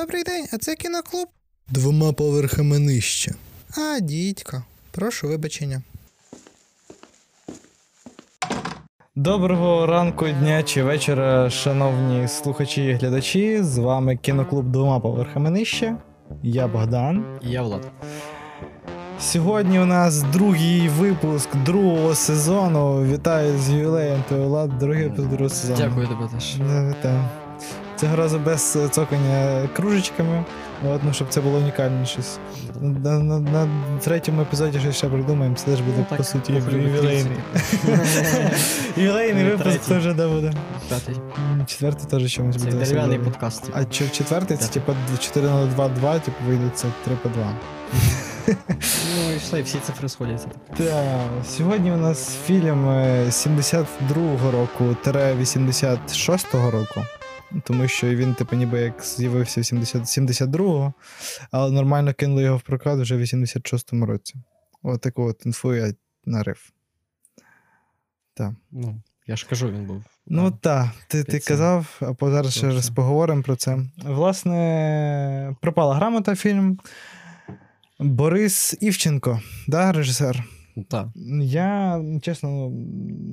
Добрий день, а це кіноклуб? Двома поверхами нижче. А, дідько. Прошу вибачення. Доброго ранку, дня чи вечора, шановні слухачі і глядачі. З вами кіноклуб двома поверхами нижче. Я Богдан. І я Влад. Сьогодні у нас другий випуск другого сезону. Вітаю з ювілеєм та Влад, другий випуск другого сезону. Дякую тобі теж. Вітаю. Цього разу без е, цокання кружечками, от, ну, щоб це було унікальне щось. На, на, на третьому епізоді щось ще придумаємо, це теж буде, Ну, так, по суті, ювілейний. Ювілейний Ну, випуск третій. теж да, буде. П'ятий. Четвертий теж чомусь Це буде. дерев'яний подкаст. типу. А четвертий це типа 4 на 2 2, типу вийде це 3 по 2. Ну і все, і всі цифри сходяться. Так, сьогодні у нас фільм е, 72-го року 86-го року. Тому що він, типу, ніби як з'явився в 70 72-го, але нормально кинули його в прокат вже в 86-му році. От таку от інфу я нарив. Так. Ну, я ж кажу, він був. Ну так, ти, ти казав, а зараз ще раз поговоримо про це. Власне, пропала грамота фільм. Борис Івченко, да, режисер. Так. Я, чесно,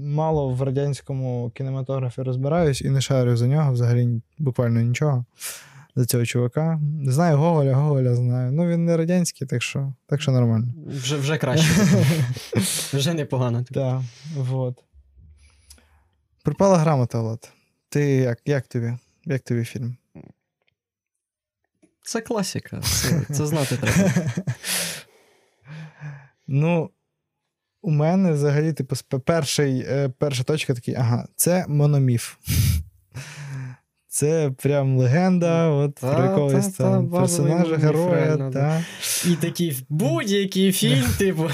мало в радянському кінематографі розбираюсь і не шарю за нього взагалі буквально нічого. За цього чувака. Знаю Гоголя, Гоголя знаю. Ну він не радянський, так що, так що нормально. Вже, вже краще. вже непогано. Так, вот. Пропала грамота, Влад. Ти як, як тобі? Як тобі фільм? Це класика. Це, це знати треба. Ну, у мене взагалі, типу, перший, е, перша точка такий, ага, це мономіф. Це прям легенда, от Та, про якогось та, та, там базовий персонажа, героя. Та. І такий будь-який фільм, типу.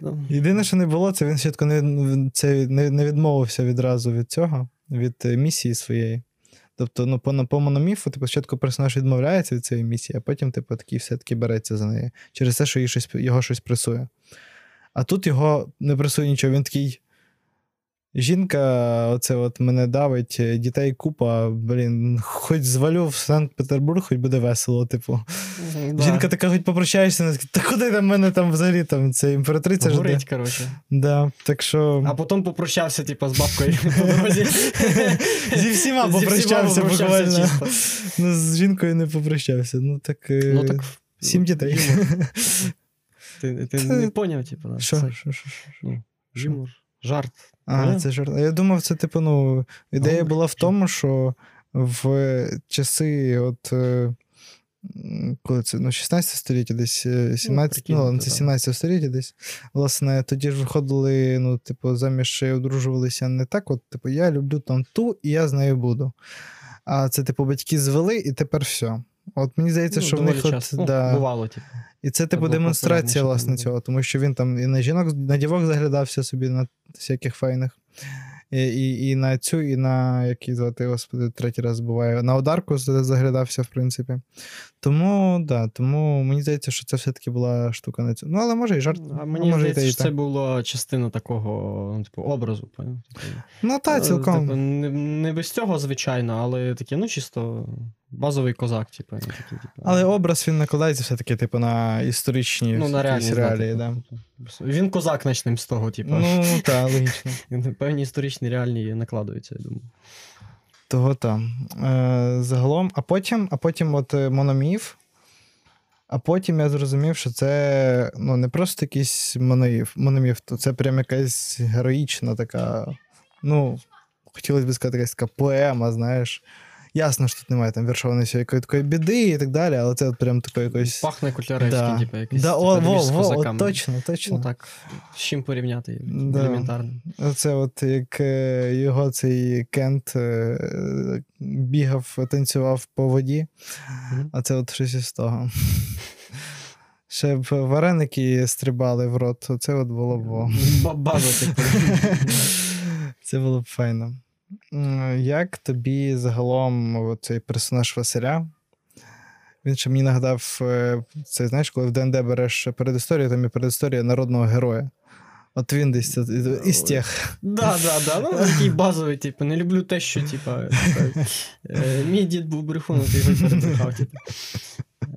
Ну, Єдине, що не було, це він спочатку не, це не, не відмовився відразу від цього, від е, місії своєї. Тобто, ну, по, по мономіфу, типу, спочатку персонаж відмовляється від цієї місії, а потім, типу, такий все-таки береться за неї. Через те, що їй щось, його щось пресує. А тут його не пресує нічого, він такий. Жінка, оце от мене давить, е, дітей купа, блін, хоч звалю в Санкт-Петербург, хоч буде весело, типу. да. Жінка така, хоч попрощаєшся, та куди там мене там взагалі там це імператриця ж. Горить, коротше. Да, так що А потім попрощався, типу, з бабкою по дорозі. зі всіма попрощався буквально. Ну, з жінкою не попрощався. Ну так, е, Ну так. сім дітей. Ти, ти Це- не поняв, типу, да, Що? це Що, що, що, що? Ну, юмор, жарт. А, Поняв? це жарт. Я думав, це типу, ну, ідея Гумор. була в тому, що в часи, от. е, Коли це ну, 16 століття, десь е, 17, ну, прикинути, ладно, це 17 століття десь. Власне, тоді ж виходили, ну, типу, заміж одружувалися не так, от, типу, я люблю там ту, і я з нею буду. А це, типу, батьки звели, і тепер все. От мені здається, Ну, що в них от. Ну, да, Бувало, типу. і це, типу, демонстрація, власне, цього, тому що він там і на жінок, на дівок заглядався собі на всяких файних. І, і, і на цю, і на який звати, господи, третій раз буває. На ударку заглядався, в принципі. Тому, да, тому мені здається, що це все-таки була штука на цю. Ну, але може і жарт. А а мені може, здається, і що це була частина такого ну, типу, образу. Типу, Ну, та, е, цілком. Типу, не, не без цього, звичайно, але таке, ну, чисто базовий козак, типу. такий, типу. Але образ він накладається все-таки, типу, на історичні ну, на реальні реалії, да. типу. Він козак начнем з того, типу. Ну, так, логічно. Певні історичні реальні накладуються, я думаю. Того там. Е, загалом, а потім, а потім от е, мономіф. А потім я зрозумів, що це ну, не просто якийсь мономіф, мономіф, то це прям якась героїчна така. Ну, хотілося б сказати, якась така поема, знаєш. Ясно, що тут немає там віршованої якої такої біди і так далі, але це от прям такої якоїсь. Пахне Да. типу, якийсь. Да, типу, о, точно, точно. Ну так, з чим порівняти Да. елементарно. Оце от як е, його цей Кент е, бігав, танцював по воді, Мгм. а це от щось із того. Ще б вареники стрибали в рот, оце от було б. База, типу. Це було б файно. Як тобі загалом цей персонаж Василя? Він ще мені нагадав, е, це знаєш, коли в ДНД береш передісторію, там є передісторія народного героя. От він десь із- тих. Да, да, да. Ну, такий базовий, типу, не люблю те, що, типа, типа, е, мій дід був брехун, ти його перебрехав, типу.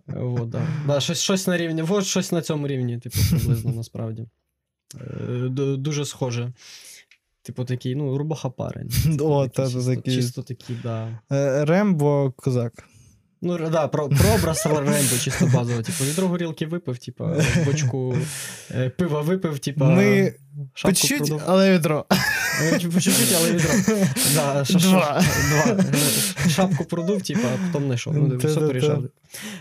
Вот, да. Да, щось, щось на рівні, вот щось на цьому рівні, типу, приблизно насправді. Е, Дуже схоже. Типу такий, ну, рубаха парень. О, Такий та, чисто, такий. чисто такий, да. Е, Рембо козак. Ну, да, про, про образ Рембо чисто базово. Типу, відро горілки випив, типу, бочку е, пива випив, типу. Ми По чуть-чуть, але відро. Е, По чуть-чуть, але відро. Да, ша- Два. Два. Шапку продув, типу, а потім не йшов. Ну, типу, все.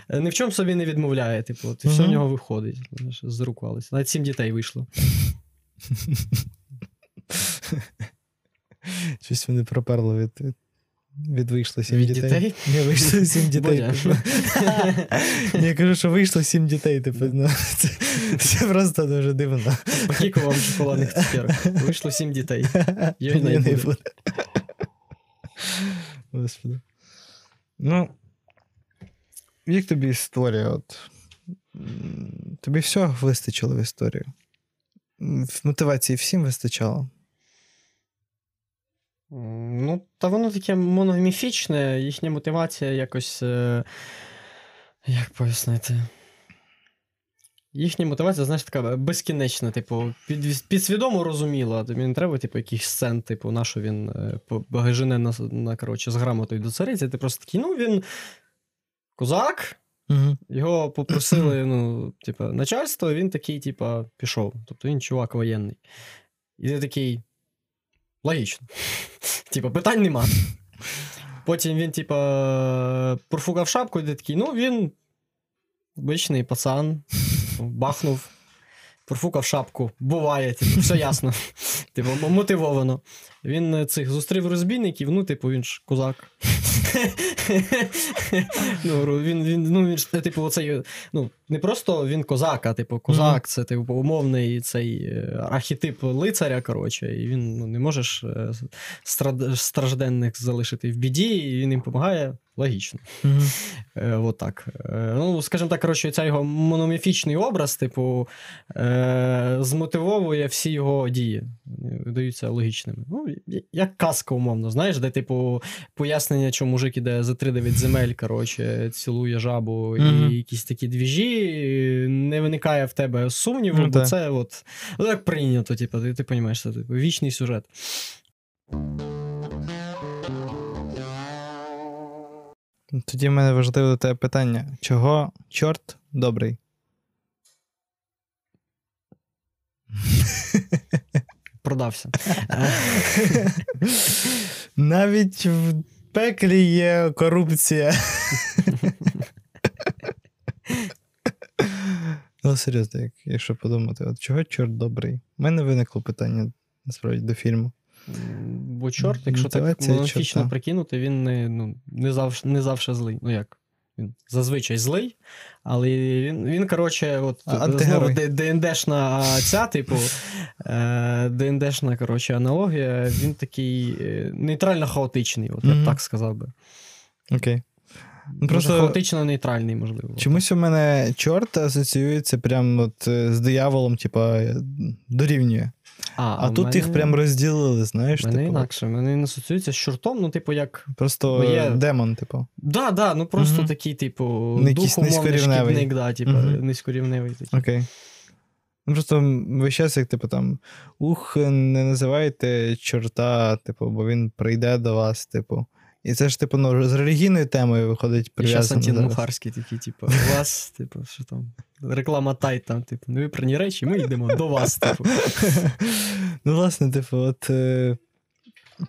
Е, Ні в чому собі не відмовляє, типу, і все в нього виходить. Знаєш, З рук. Навіть сім дітей вийшло. Щось вони проперли від, від, від вийшло сім Від дітей. дітей? Ні, вийшло сім дітей. Типу. Я кажу, що вийшло сім дітей. Типу, ну, це, це просто дуже дивно. Покіку вам шоколадних цукерок. Вийшло сім дітей. Йой, не не буде. буде. Господи. Ну, як тобі історія? От, тобі всього вистачило в історію? Мотивації всім вистачало. Ну, та воно таке мономіфічне, їхня мотивація якось. е, Як пояснити? Їхня мотивація, знаєш, така безкінечна, типу, під, підсвідомо розуміла. Тобі не треба, типу, якихось сцен, типу, на що він е, на, на коротше, з грамотою до цариці. Ти просто такий, ну він козак, Угу. його попросили, ну, типу, начальство, він такий, типа, пішов. Тобто він чувак воєнний. І ти такий. Логічно. Типа, питань нема. Потім він, типа, профукав шапку, і такий, ну, він обичний пацан, бахнув, профукав шапку. Буває, типу, все ясно. Типу, мотивовано. Він е, цих зустрів розбійників, ну, типу, він ж козак. ну, він, він, ну, він ж, типу, оцей, ну, не просто він козак, а типу, козак, це типу, умовний цей е, архетип лицаря, коротше, і він ну, не можеш е, страд- стражденних залишити в біді, і він їм допомагає. Логічно. Угу. Е, от так. Е, ну, скажімо так, коротше, цей його мономіфічний образ, типу, е, змотивовує всі його дії. Видаються логічними. Ну, як казка, умовно, знаєш, де, типу, пояснення, що мужик іде за 3-9 земель, коротше, цілує жабу Мгм. і якісь такі двіжі, не виникає в тебе сумніву, Ну, бо це от, ну, так прийнято, типу, ти, ти розумієш, це типу, вічний сюжет. Тоді в мене важливе до тебе питання: чого чорт добрий? Продався. Навіть в пеклі є корупція. ну, серйозно, якщо подумати, от чого чорт добрий? У мене виникло питання насправді до фільму. Бо чорт, якщо так Мотивація прикинути, він не, ну, не, завжди, не завжди злий. Ну як? Він зазвичай злий, але він, він коротше, от знову ДНДшна ця, типу, е, ДНДшна, коротше, аналогія, він такий е, нейтрально хаотичний, от я б так сказав би. Окей. Ну, Просто хаотично нейтральний, можливо. чомусь у мене чорт асоціюється прям от з дияволом, типа, дорівнює. А, а тут їх прям розділили, знаєш. мене типу, інакше. Мене не асоціюється з чортом, ну, типу, як Просто є- демон, типу. Да, да, ну просто угу. такий, типу, якийсь дух умовний низькорівневий. шкідник, да, типу, угу. низькорівневий такий. Окей. Ну, просто весь час, як, типу, там, ух, не називайте чорта, типу, бо він прийде до вас, типу. І це ж, типу, ну, з релігійною темою виходить І прив'язано. Антін зараз. Мухарський такий, типу, у вас, типу, що там, реклама Tide, там, типу, невипрані речі, ми йдемо до вас, типу. ну, власне, типу, от е,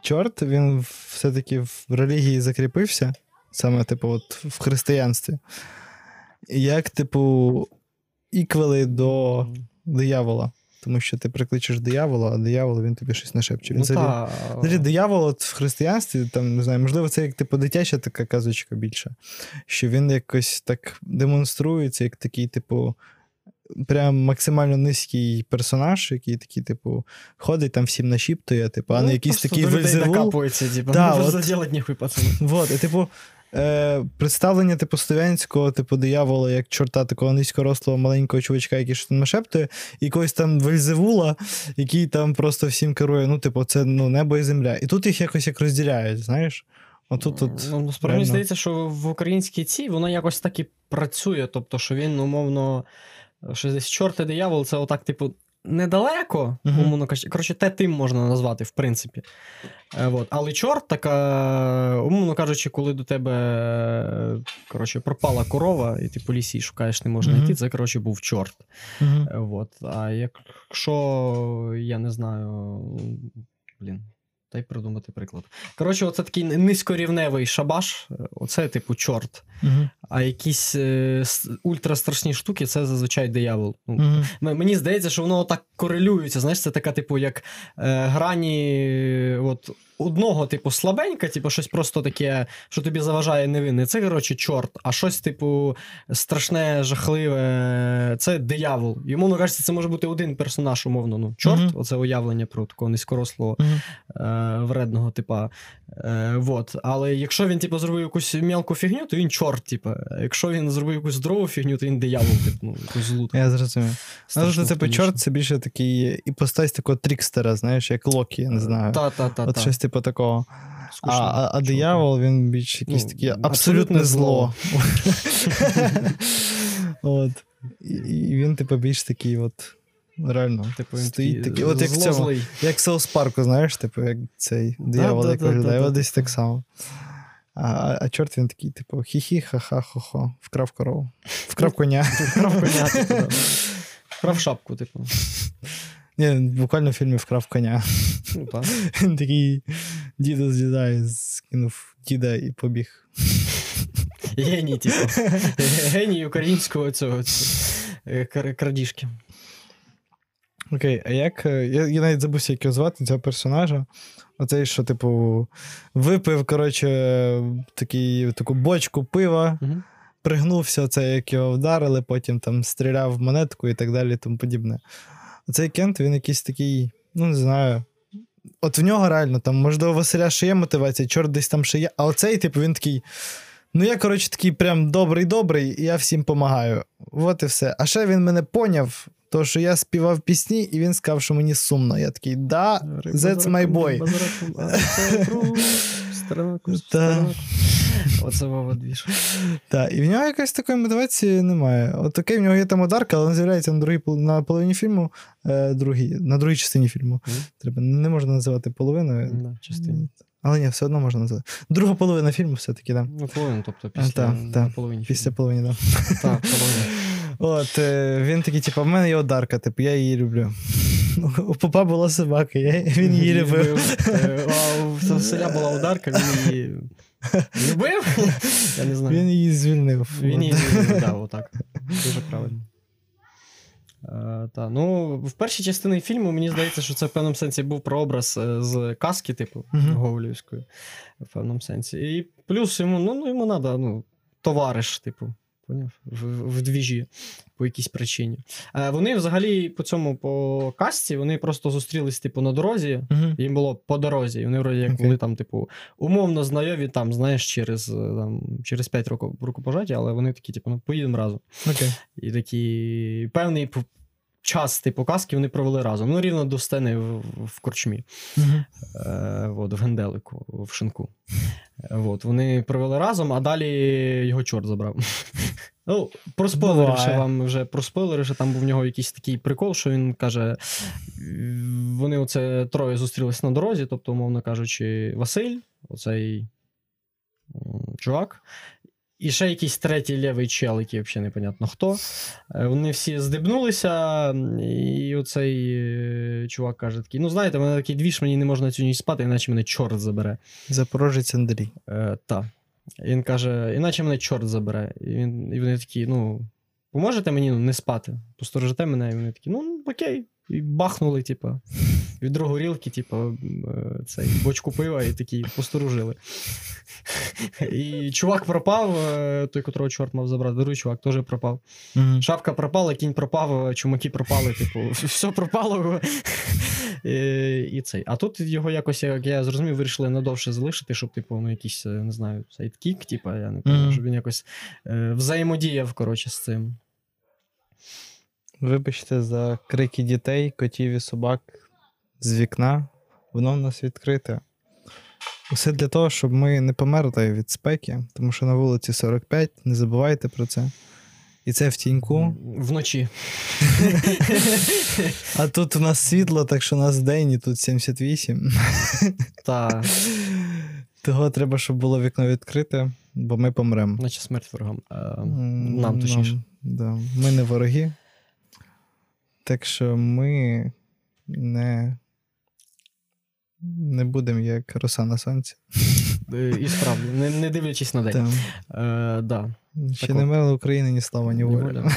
чорт, він все-таки в релігії закріпився, саме, типу, от в християнстві. Як, типу, іквели до диявола. Тому що ти прикличеш диявола, а диявол він тобі щось нашепче. Він Ну, взагалі- та, Взагалі, диявол от в християнстві, там, не знаю, можливо, це як типу дитяча така казочка більше. Що він якось так демонструється, як такий, типу, прям максимально низький персонаж, який такий, типу, ходить там всім нашіптує, типу, а ну, не якийсь такий вельзевул. типу, Да, ну, от. Вот, і, типу, е, представлення типу слов'янського, типу диявола, як чорта такого низькорослого маленького чувачка, який щось там нашептує, і якогось там Вельзевула, який там просто всім керує. Ну, типу, це ну, небо і земля. І тут їх якось як розділяють, знаєш? Отут тут. Ну, насправді реально. здається, що в українській цій воно якось так і працює. Тобто, що він, умовно, що десь чорт і диявол, це отак, типу, недалеко, умовно кажучи. Коротше, те тим можна назвати, в принципі. Е, от. Але чорт, така, умовно кажучи, коли до тебе е, коротше, пропала корова, і ти по лісі шукаєш, не можна йти, це, коротше, був чорт. Е, От. А якщо я не знаю, блін, дай придумати приклад. Коротше, оце такий низькорівневий шабаш, е, оце типу чорт. Мгм. А якісь е, ультрастрашні штуки це зазвичай диявол. М- Мені здається, що воно так корелюється. Знаєш, це така, типу, як е, грані е, от, одного, типу, слабенька, типу, щось просто таке, що тобі заважає невинне. Це, коротше, чорт, а щось, типу, страшне, жахливе, це диявол. Йому ну, кажеться, це може бути один персонаж, умовно. Ну, чорт, Мгм. оце уявлення про такого низькорослого Мгм. е, вредного типа. Е, вот. Але якщо він, типу, зробив якусь мелку фігню, то він чорт, типу. Якщо він зробив якусь здорову фігню, то він диявол, типу, ну, якусь злу. Я зрозумів. Ну, типу, чорт це більше такий іпостась такого трікстера, знаєш, як Локі, я не знаю. Та, та, та, От щось типу такого. А, Скучно. а, а диявол, він більш якийсь Ну, такий абсолютне абсолютне зло. от. І, він, типу, більш такий, от. Реально, Типу, він стоїть такий от як в цьому, як Саус Парку, знаєш, типу, як цей диявол, як виглядає, да, десь так само. А, а, чорт він такий, типу, хі-хі, ха-ха, хо-хо, вкрав корову, вкрав коня. Вкрав коня, типу. Вкрав шапку, типу. Ні, буквально в фільмі вкрав коня. Ну. Він такий діда з'їдає, скинув діда і побіг. Геній, типу. Геній українського цього, е, крадіжки. Окей, а як. е, Я, я навіть забувся, як його звати цього персонажа. Оцей, що, типу, випив, коротше, такий, таку бочку пива, Мгм. пригнувся, оце, як його вдарили, потім там стріляв в монетку і так далі, і тому подібне. Оцей Кент, він якийсь такий, ну не знаю. От в нього реально, там, можливо, у Василя ще є мотивація, чорт десь там ще є. А оцей, типу, він такий. Ну, я, коротше, такий прям добрий-добрий, і я всім допомагаю. От і все. А ще він мене поняв, то що я співав пісні, і він сказав, що мені сумно. Я такий, да, that's my boy. Та. Оце Вова двіж. Так, і в нього якоїсь такої мотивації немає. От окей, в нього є там ударка, але він з'являється на другій на половині фільму, е, другій, на другій частині фільму. Мгм. Треба не можна називати половиною. Да, частині. Але ні, все одно можна називати. Друга половина фільму все-таки, да. Ну, половину, тобто А, та, та. на половині. Після фільму. половини, да. Так, половину. От е, він такий, типу, в мене є одарка, типу, я її люблю. У попа була собака, я, він її любив. Е, у Василя була ударка, він її любив? Я не знаю. Він її звільнив. Він її дав отак. Дуже правильно. Е, та, ну, в першій частині фільму мені здається, що це в певному сенсі був прообраз з казки, типу. Гоголівської, в певному сенсі. І плюс йому, ну, ну йому треба, ну, товариш, типу, поняв? В, в двіжі по якійсь причині. Е, вони взагалі по цьому по касті вони просто зустрілись, типу, на дорозі. Мгм. Їм було по дорозі, і вони вроді як okay. були там, типу, умовно знайомі, там, знаєш, через, е, там, через 5 років рукопожаття, але вони такі, типу, ну, поїдемо разом. Okay. І такі певний час, типу, казки вони провели разом. Ну, рівно до сцени в, в корчмі, Мгм. е, от, в Генделику, в шинку. От, вони провели разом, а далі його чорт забрав. Ну, проспойлеривши вам вже проспойлеривши, там був в нього якийсь такий прикол, що він каже: вони оце троє зустрілись на дорозі, тобто, умовно кажучи, Василь, оцей чувак, і ще якийсь третій лівий чел, який взагалі непонятно хто. Е, Вони всі здибнулися, і оцей е, чувак каже: такий: ну знаєте, мене такий двіж, мені не можна цю ніч спати, іначе мене чорт забере. Запорожець Андрій. Е, та. І Він каже: іначе мене чорт забере. І, він, і вони такі: ну, поможете мені ну, не спати? Посторожите мене, і вони такі, ну, окей. І бахнули, типу, від другої горілки, типу, м, е, цей бочку пива, і такі посторожили. І чувак пропав, е, той, котрого чорт мав забрати, другий чувак теж пропав. Мгм. Шапка пропала, кінь пропав, чумаки пропали, типу, все пропало. І, і цей. А тут його якось, як я зрозумів, вирішили надовше залишити, щоб, типу, ну, якийсь, е, не знаю, сайдкік, типу, я не пам'ятаю, Мгм. щоб він якось е, взаємодіяв, коротше, з цим. Вибачте за крики дітей, котів і собак з вікна. Воно в нас відкрите. Усе для того, щоб ми не померли від спеки, тому що на вулиці 45, не забувайте про це. І це в тіньку. Вночі. А тут у нас світло, так що у нас день і тут 78. Та, Того треба, щоб було вікно відкрите, бо ми помремо. наче смерть ворогам. Е, Нам точніше. да. Ми не вороги. Так що ми не, не будемо як роса на сонці. І справді, не, не дивлячись на день. Е, да. Ще Так не от. України, ні слава, ні воля.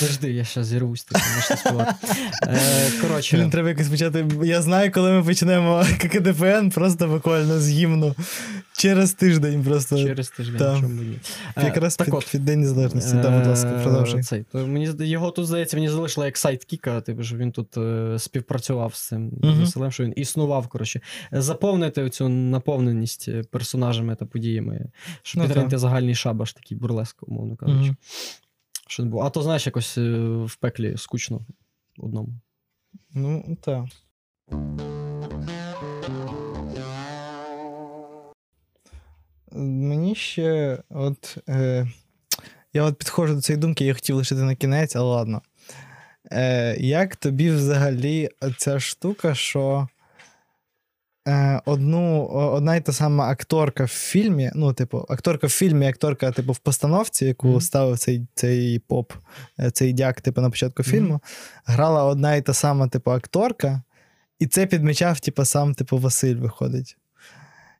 Завжди, я зараз зірвусь, так. Е, Коротше, треба якось почати. Я знаю, коли ми почнемо ККДПН, просто буквально з гімну. Через тиждень просто. через тиждень, Там. чому ні. Е, Якраз так під, от, під День Незалежності. Да, будь ласка, Е, продовжуй. Цей, то мені його тут, здається, мені залишили як сайт Кіка, типу, що він тут е, співпрацював з цим Мгм. Василем, що він існував. Коротше. Заповнити цю наповненість персонажами та подіями, щоб Ну, підтримати загальний шабаш, такий бурлеск, умовно кажучи. Мгм. Що не було. А то, знаєш, якось е, в пеклі скучно одному. Ну, так. Мені ще от. Е, я от підходжу до цієї думки, я хотів лишити на кінець, але ладно. Е, як тобі взагалі ця штука, що одну, одна й та сама акторка в фільмі, ну, типу, акторка в фільмі, акторка, типу, в постановці, яку Мгм. ставив цей, цей поп, е, цей дяк, типу, на початку фільму, грала одна і та сама, типу, акторка, і це підмічав, типу, сам, типу, Василь виходить.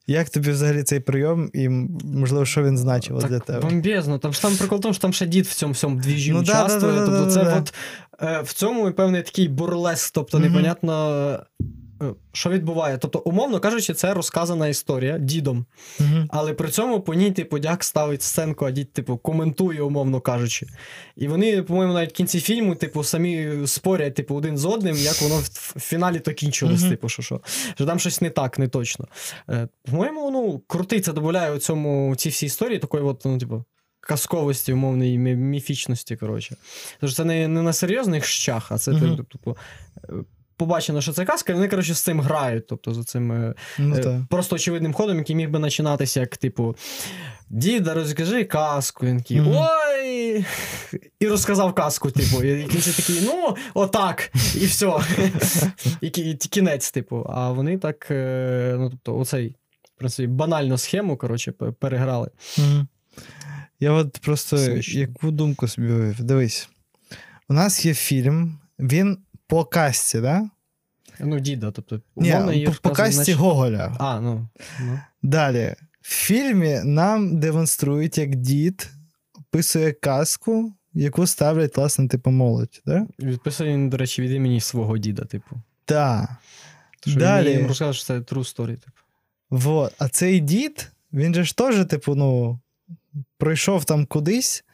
Як тобі взагалі цей прийом, і можливо, що він значив Так, для тебе? Бомбезно. Там ж там прикол в тому, що там ще дід в цьому всьому двіжі Ну, участвує. да, да, тобто да, це да. от е, в цьому і певний такий бурлес, тобто Мгм. непонятно, е, що відбуває. Тобто, умовно кажучи, це розказана історія дідом. Мгм. Але при цьому по ній, типу, дяк ставить сценку, а дід, типу, коментує, умовно кажучи. І вони, по-моєму, навіть в кінці фільму, типу, самі спорять, типу, один з одним, як воно в, фіналі то кінчилось, Мгм. типу, що, що. Що там щось не так, не точно. Е, по-моєму, ну, крутий це додає у цьому ці всі історії, такої, от, ну, типу. Казковості, умовної міфічності, коротше. Тож це не, не на серйозних щах, а це типу, типу, е, побачено, що це казка, і вони, коротше, з цим грають. Тобто, за цим е, Ну, Е. Просто очевидним ходом, який міг би починатися, як, типу, діда, розкажи казку. Він такий, Мгм. ой! І розказав казку, типу. І кінці такий, ну, отак, і все. І кінець, типу. А вони так, е, ну, тобто, оцей, в принципі, банальну схему, коротше, пе- переграли. Я от просто Смішно. яку думку собі вивів. Дивись. У нас є фільм, він по касті, да? Ну, діда, тобто, Ні, умовно по, по касті наче- Гоголя. А, ну. ну. Далі. В фільмі нам демонструють, як дід описує казку, яку ставлять, власне, типу, молодь. Да? Відписаний, він, до речі, від імені свого діда, типу. Так. Що Далі. Він їм розказав, що це true story, типу. Вот. А цей дід, він же ж теж, типу, ну, пройшов там кудись,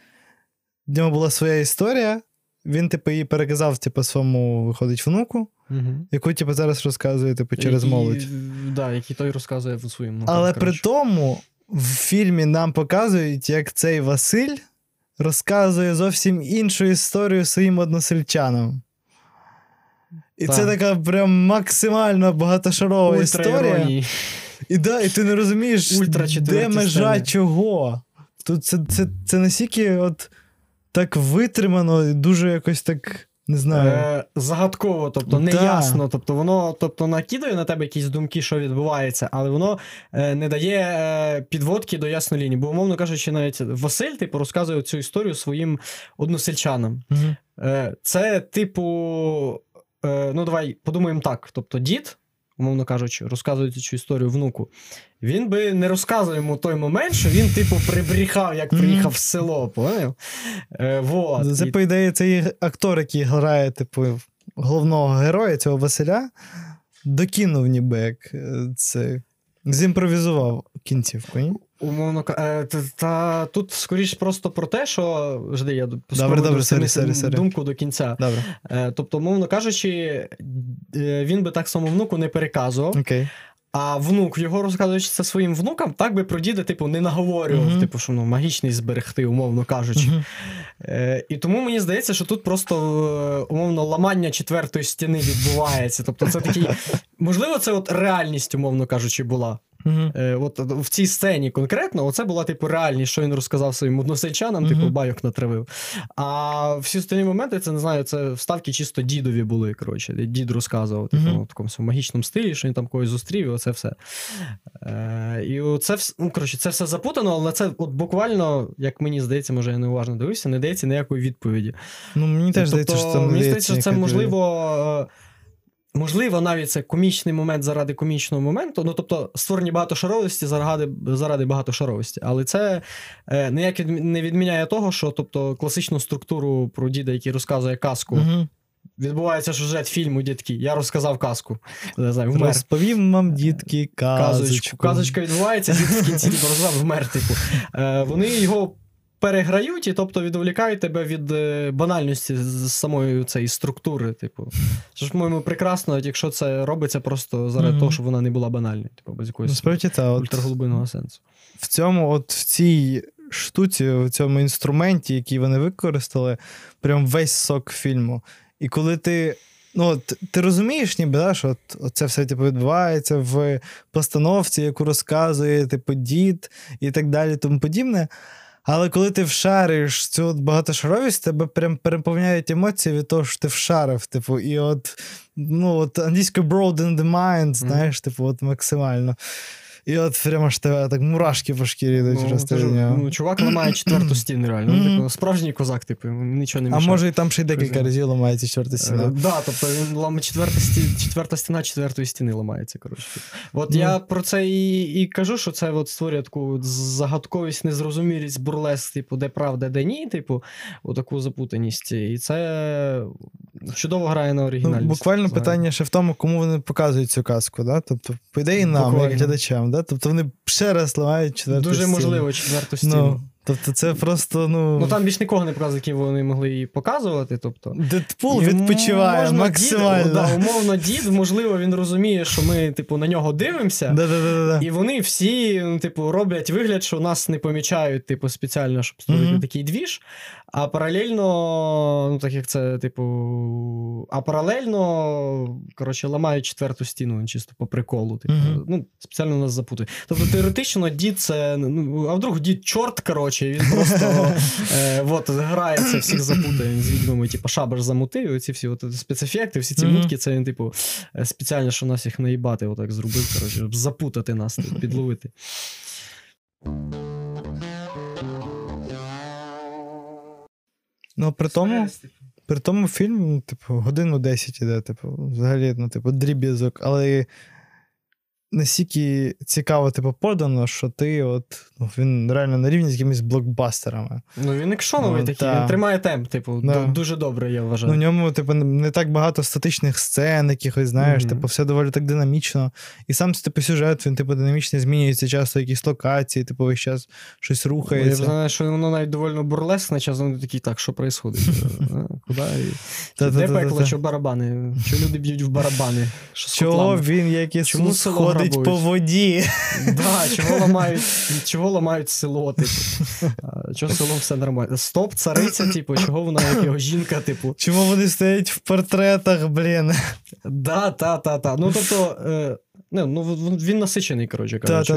в нього була своя історія. Він, типу, її переказав, типу, своєму, виходить, внуку, Угу. яку, типу, зараз розказує, типу, через молодь. Да, який той розказує в своєму. ну, Але там, при тому в фільмі нам показують, як цей Василь розказує зовсім іншу історію своїм односельчанам. І Так. це така прям максимально багатошарова Ультра історія. іронії. І, да, і ти не розумієш, Ультра де межа сцени. чого. Тут це, це, це настільки от так витримано, дуже якось так, не знаю. Е, загадково, тобто Да. неясно. Тобто воно тобто, накидає на тебе якісь думки, що відбувається, але воно е, не дає е, підводки до ясної лінії. Бо, умовно кажучи, навіть Василь типу, розказує цю історію своїм односельчанам. Е, це, типу, е, ну давай подумаємо так. Тобто, дід, умовно кажучи, розказує цю історію внуку. Він би не розказував йому той момент, що він, типу, прибріхав, як приїхав в село, поняв? Е, вот. Це, І- по ідеї, цей актор, який грає, типу, головного героя цього Василя, докинув ніби як е, це. Зімпровізував кінцівку. Ні? Умовно е, та, тут скоріш просто про те, що жди, я Добре, добре, sorry, sorry, sorry. думку до кінця. Добре. Е, тобто, умовно кажучи, е, він би так само внуку не переказував, Окей. а внук, його розказуючи це своїм внукам, так би про діда, типу, не наговорював, Мгм. типу, що ну, магічний зберегти, умовно кажучи. Мгм. Е, і тому мені здається, що тут просто умовно ламання четвертої стіни відбувається. Тобто, це такий, можливо, це от реальність, умовно кажучи, була. Мгм. Е, от в цій сцені конкретно, оце була типу реальність, що він розказав своїм односельчанам, типу байок натравив. А всі остальні моменти, це не знаю, це вставки чисто дідові були. Коротше, дід розказував, типу, Мгм. в такому магічному стилі, що він там когось зустрів, і оце все. Е, і оце ну, коротше, це все запутано, але це от буквально, як мені здається, може я неуважно дивився, не дається ніякої відповіді. Ну, мені теж Тобто, здається, що це не мені здається, що це можливо. Е, Можливо, навіть це комічний момент заради комічного моменту. Ну, тобто, створені багатошаровості заради, заради багатошаровості. Але це е, ніяк не відміняє того, що тобто, класичну структуру про діда, який розказує казку, Мгм. відбувається сюжет фільму дітки. Я розказав казку. Знаю, вмер. Розповім вам, дітки, Казочку. казочку. Казочка відбувається, дід в кінці типу, розказав вмер. Типу. Е, вони його переграють і тобто відволікають тебе від е, банальності з самої цієї структури. Типу. Що ж, по-моєму, прекрасно, якщо це робиться просто заради Мгм. того, щоб вона не була банальною, типу, без якогось Насправді це от сенсу. в цьому, от в цій штуці, в цьому інструменті, який вони використали, прям весь сок фільму. І коли ти. Ну, от, ти розумієш, ніби, да, що от, от це все типу, відбувається в постановці, яку розказує типу, дід і так далі, тому подібне. Але коли ти вшариш цю от багатошаровість, тебе прям переповняють емоції від того, що ти вшарив. Типу, і от, ну, от англійською broad in the mind, знаєш, типу, от максимально. І от прямо ж тебе так мурашки по шкірі йдуть через те. ну, чувак ламає четверту стіну, реально. Ну, Мгм. типу, справжній козак, типу, нічого не мішає. а може і там ще й декілька разів ламається чорта Е, стіна. Да, тобто він ламає четверта, сті... четверта стіна четвертої стіни ламається. Коротше. От Ну. я про це і, і кажу, що це от створює таку загадковість, незрозумілість, бурлеск, типу, де правда, де ні, типу, таку запутаність. І це чудово грає на Ну, оригінальність. буквально питання ще в тому, кому вони показують цю казку. Да? Тобто, по ідеї, нам, як глядачам. Да? Тобто вони ще раз ламають четверту Дуже стіну. можливо четверту стіну. Ну, тобто це просто, ну. Ну там більш нікого не показує, які вони могли її показувати. Тобто. Дедпул відпочиває можна максимально. Дід, да, умовно, дід, можливо, він розуміє, що ми, типу, на нього дивимося. Да-да-да-да. І вони всі, ну, типу, роблять вигляд, що нас не помічають, типу, спеціально, щоб створити Мгм. такий двіж. А паралельно, ну так як це, типу. А паралельно, коротше, ламають четверту стіну чисто по приколу. Типу, Мгм. ну, спеціально нас запутують. Тобто, теоретично, дід це. Ну, а вдруг дід чорт, коротше, він просто е, от, грається, всіх запутає. Він з відьмами, типу, шабаш замутив, і ці всі от, спецефекти, всі ці Мгм. мутки, це він, типу, е, спеціально, що нас їх наїбати, отак зробив, коротше, щоб запутати нас, типу, підловити. Ну, при тому, при тому фільм, ну, типу, годину 10 іде, типу, взагалі, ну, типу, дріб'язок, але настільки цікаво, типу, подано, що ти от, ну, він реально на рівні з якимись блокбастерами. Ну, він екшоновий Ну, такий, та. він тримає темп, типу, Да. дуже добре, я вважаю. Ну, в ньому, типу, не так багато статичних сцен, якихось, знаєш, Мгм. типу, все доволі так динамічно. І сам типу, сюжет, він, типу, динамічно змінюється часто якісь локації, типу, весь час щось Ну, Я рухається. знаю, що воно навіть доволі бурлесне, час вони такі, так, що происходить? Куди? Де пекло, що барабани? Що люди б'ють в барабани? Чого він як Чому Ісус село ходить по воді? Да, чого ламають, чого ламають село, типу. Чого село все нормально? Стоп, цариця, типу, чого вона як його жінка, типу. Чому вони стоять в портретах, блін? Да, та, та, та. Ну, тобто, е, ну, ну, він насичений, коротше кажучи.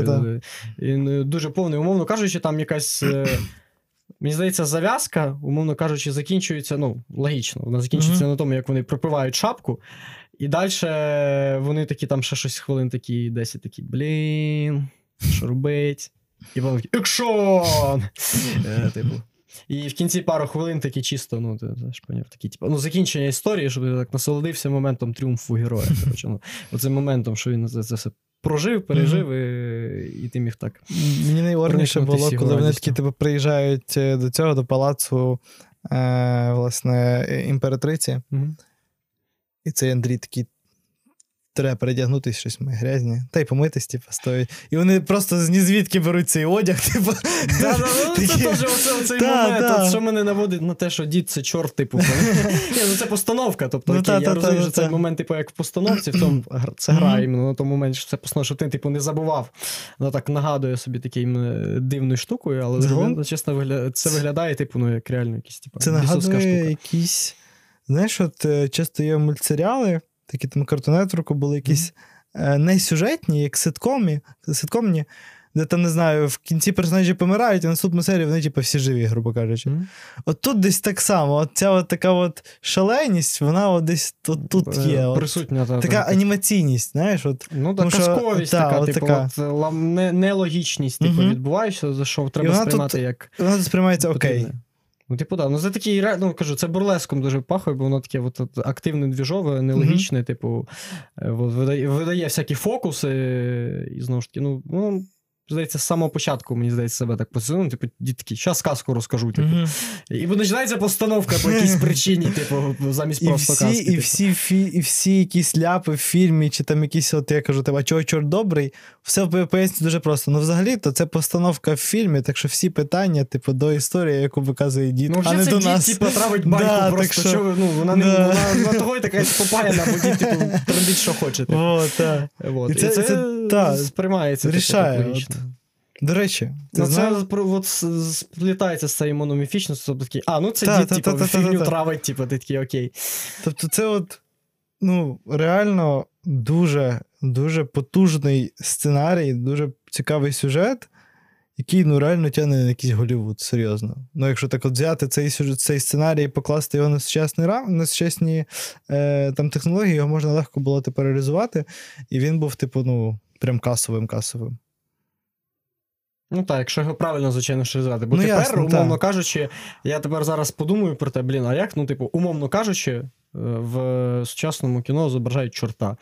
Він е, дуже повний. Умовно кажучи, там якась. е, Мені здається, зав'язка, умовно кажучи, закінчується, ну, логічно, вона закінчується Мгм. на тому, як вони пропивають шапку, і далі вони такі там ще щось хвилин такі, 10 такі, блін, що робить? І вони такі, екшон! Е, типу. І в кінці пару хвилин такі чисто, ну, ти знаєш, поняв, такі, типу, ну, закінчення історії, щоб ти так насолодився моментом тріумфу героя. Коротше, ну, оцим моментом, що він це, це все прожив, пережив, і, і ти міг так. Мені найорніше було, коли вони такі типу, приїжджають е, до цього, до палацу е, власне, імператриці. Мгм. І цей Андрій такий. треба передягнутися щось ми грязні, та й помитись, типу, стоять. І вони просто з нізвідки беруть цей одяг, типу. Да, да, ну, це теж оце, оцей момент, що мене наводить на те, що дід це чорт, типу. Ну це постановка. Тобто, Ну, окей, я розумію, що цей момент, типу, як в постановці, в тому це гра іменно на тому моменті, що це постанова, що ти, типу, не забував. Воно так нагадує собі таким е, дивною штукою, але чесно, це виглядає, типу, ну, як реально якийсь, типу, Це нагадує якісь. Знаєш, от е, часто є мультсеріали, такі там Network були якісь е, не сюжетні, як ситкомі, ситкомні, де там, не знаю, в кінці персонажі помирають, а в наступному серії вони, типу, всі живі, грубо кажучи. Мгм. От тут десь так само, от ця от така от шаленість, вона от десь от тут Е, є. От. Присутня та, Така та, анімаційність, знаєш, от. Ну, так, Тому що, казковість та, така, от типу, така. от, лам- не, нелогічність, типу, Мгм. відбувається, за що треба вона тут як Вона тут сприймається окей. Ну, типу, да. Ну, це такий, ну, кажу, це бурлеском дуже пахує, бо воно таке от, от, активне двіжове, нелогічне, типу, е, от, видає, видає всякі фокуси, і знову ж таки, ну, ну, здається, з самого початку, мені здається, себе так позиціонує, типу, дід такий, щас казку розкажу, типу. Мгм. І починається постановка по якійсь причині, типу, замість І просто всі, казки. і, типу. всі, фі, і всі якісь ляпи в фільмі, чи там якісь, от я кажу, типу, а чого чорт добрий, все по- пояснюється дуже просто. Ну, взагалі, то це постановка в фільмі, так що всі питання, типу, до історії, яку виказує дід, Ну, а не це до дід, нас. типу, травить байку Да, просто, що- що, ну, вона, не, Да. вона, вона того і така попаяна, бо дід, типу, трендить, що хоче. Типу. О, так. Вот. І І це- це, це- та, сприймається типу, рішає, логічно. До речі, ти Ну, це про- от, сплітається з цією мономіфічністю, тобто такий, а, ну це Та, дід, та, типу, та, фігню та. травить, типу, ти такий, окей. Тобто, це от, ну, реально дуже, дуже потужний сценарій, дуже цікавий сюжет, який ну, реально тягне на якийсь Голівуд, серйозно. Ну, якщо так от взяти цей сюжет, цей сценарій і покласти його на сучасний рам, на сучасні е, там, технології, його можна легко було тепер реалізувати, і він був, типу, ну, прям касовим касовим. Ну так, якщо його правильно, звичайно, ж розвивати. Бо Ну, тепер, ясно, умовно так. кажучи, я тепер зараз подумаю про те, блін, а як, ну, типу, умовно кажучи, е, в сучасному кіно зображають чорта.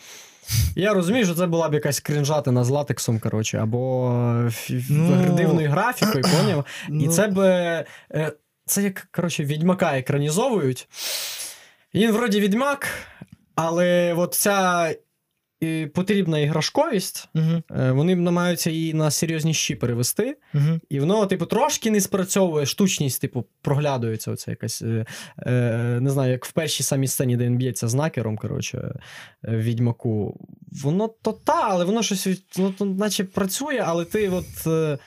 Я розумію, що це була б якась крінжатина з латексом, коротше, або е, Ну, дивною графікою, поняв? І Ну, це б. е, Це як, коротше, відьмака екранізовують. Він вроді відьмак, але от ця потрібна іграшковість, Угу, е, вони намагаються її на серйозні щі перевести. угу. І воно, типу, трошки не спрацьовує, штучність, типу, проглядується оця якась. Е, е, не знаю, як в першій самій сцені, де він б'ється з накером, коротше, е, в відьмаку. Воно то та, але воно щось воно, то наче працює, але ти от. Е,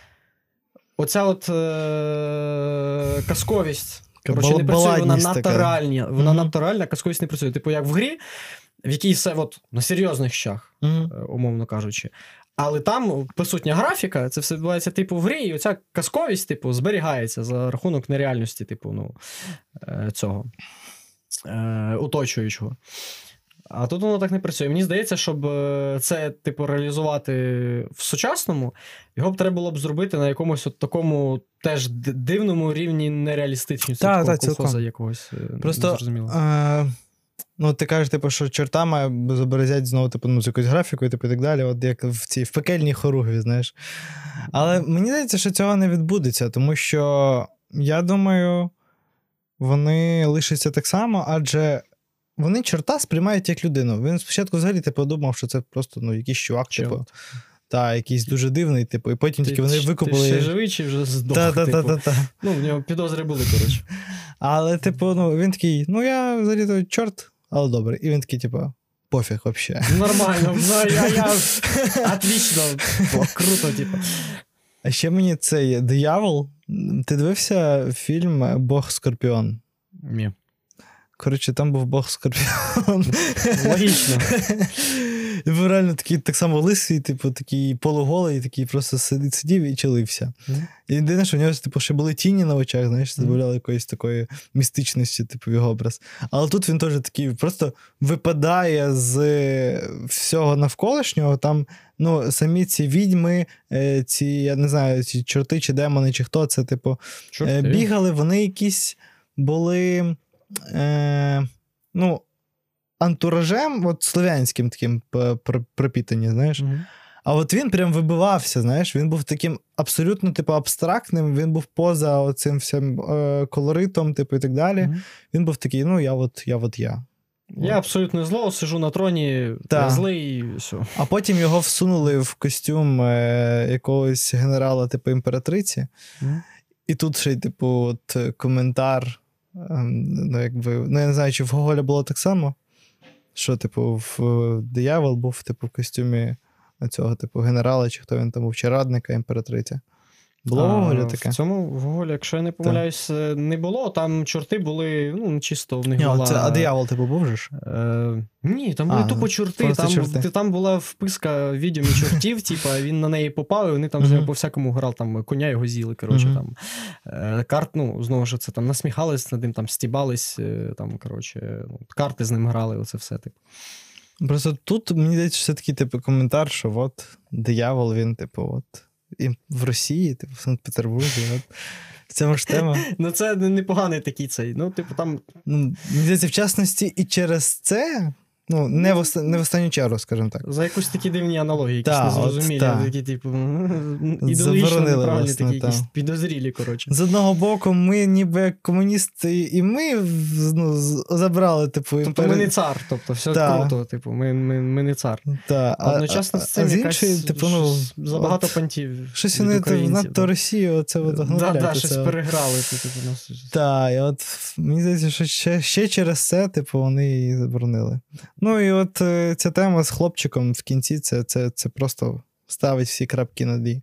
оця от е, казковість. Коротше, не працює, вона реальна. Вона надто реальна, казковість не працює. Типу, як в грі, в якій все от, на серйозних щах е, умовно кажучи. Але там присутня графіка, це все відбувається типу в грі, і оця казковість, типу, зберігається за рахунок нереальності, типу, ну, е, цього е, оточуючого. А тут воно так не працює. Мені здається, щоб е, це, типу, реалізувати в сучасному, його б треба було б зробити на якомусь от такому теж дивному рівні нереалістичності. Та, та, цілком. якогось. е, Просто, незрозуміло. А, ну, ти кажеш, типу, що чорта має зобразять знову, типу, ну, з якоюсь графікою, типу, і так далі, от як в цій в пекельній хоругві, знаєш. Але мені здається, що цього не відбудеться, тому що я думаю, вони лишаться так само, адже. Вони чорта сприймають як людину. Він спочатку взагалі типу, думав, що це просто ну, якийсь чувак, Чел. типу, та, якийсь дуже дивний, типу, і потім тільки вони ти ще живий чи вже здох? Та, та, та, типу? та, та. Ну, в нього підозри були, коротше. Але, типу, ну, він такий, ну я взагалі то чорт, але добре. І він такий, типу, пофіг вообще. Нормально, ну я, я отлично, О, круто, типу. А ще мені цей диявол. Ти дивився фільм Бог Скорпіон? Ні. Коротше, там був Бог Скорпіон. Логічно. І був реально такий так само лисий, типу, такий полуголий, такий просто сидить, сидів і чилився. Мгм. І єдине, що в нього типу, ще були тіні на очах, знаєш, додавало якоїсь такої містичності, типу, його образ. Але тут він теж такий просто випадає з всього навколишнього. Там ну, самі ці відьми, е, ці, я не знаю, ці чорти чи демони, чи хто це, типу, Чорти. е, бігали, вони якісь були. Е, ну, антуражем, от слов'янським таким пропітані, знаєш. А от він прям вибивався, знаєш, він був таким абсолютно, типу, абстрактним, він був поза оцим всім е, колоритом, типу, і так далі. Мгм. Він був такий, ну, я от я. От я. Я абсолютно зло, сижу на троні, я злий, і все. А потім його всунули в костюм е, якогось генерала, типу імператриці. Мгм. І тут ще й, типу, от е, коментар. ем, Ну, якби, ну, я не знаю, чи в Гоголя було так само. Що, типу, в е, диявол був, типу, в костюмі цього, типу, генерала, чи хто він там був, чи радника імператриці. Було в Гоголя таке? В цьому в якщо я не помиляюсь, е, не було. Там чорти були, ну, чисто в них Ні, була... це, а диявол, типу, був же ж? Е, ні, там були А, тупо чорти. Там, чорти. там була вписка відьом чортів, типа, він на неї попав, і вони там з нього по всякому грали, там коня його з'їли. Коротше, там. Е, карт, ну, знову ж це там насміхались над ним, там стібались, е, там, коротше, ну, карти з ним грали, оце все. Типу. Просто тут мені здається, такий типу коментар, що от диявол, він, типу, от і в Росії, типу, в Санкт-Петербурзі. От. Цьому ж тема. Ну, це непоганий такий цей. Ну, типу, там Ну, в частності, і через це, ну, не в, не в останню чергу, скажімо так. за якусь такі дивні аналогії, якісь Та, незрозумілі, та. такі, типу, ідеологічно неправильні, власне, такі та. якісь підозрілі, коротше. З одного боку, ми ніби як комуністи, і ми ну, забрали, типу, Тобто ми не цар, тобто все Та. круто, типу, ми, ми, ми не цар. Та, А одночасно з цим а з якась іншої, типу, ну, забагато от, понтів. щось вони надто. Росію, оце да, оце щось переграли. Типу, нас... Так, і от мені здається, що ще, ще через це, типу, вони її заборонили. Ну і от е, ця тема з хлопчиком в кінці, це, це, це просто ставить всі крапки над «і».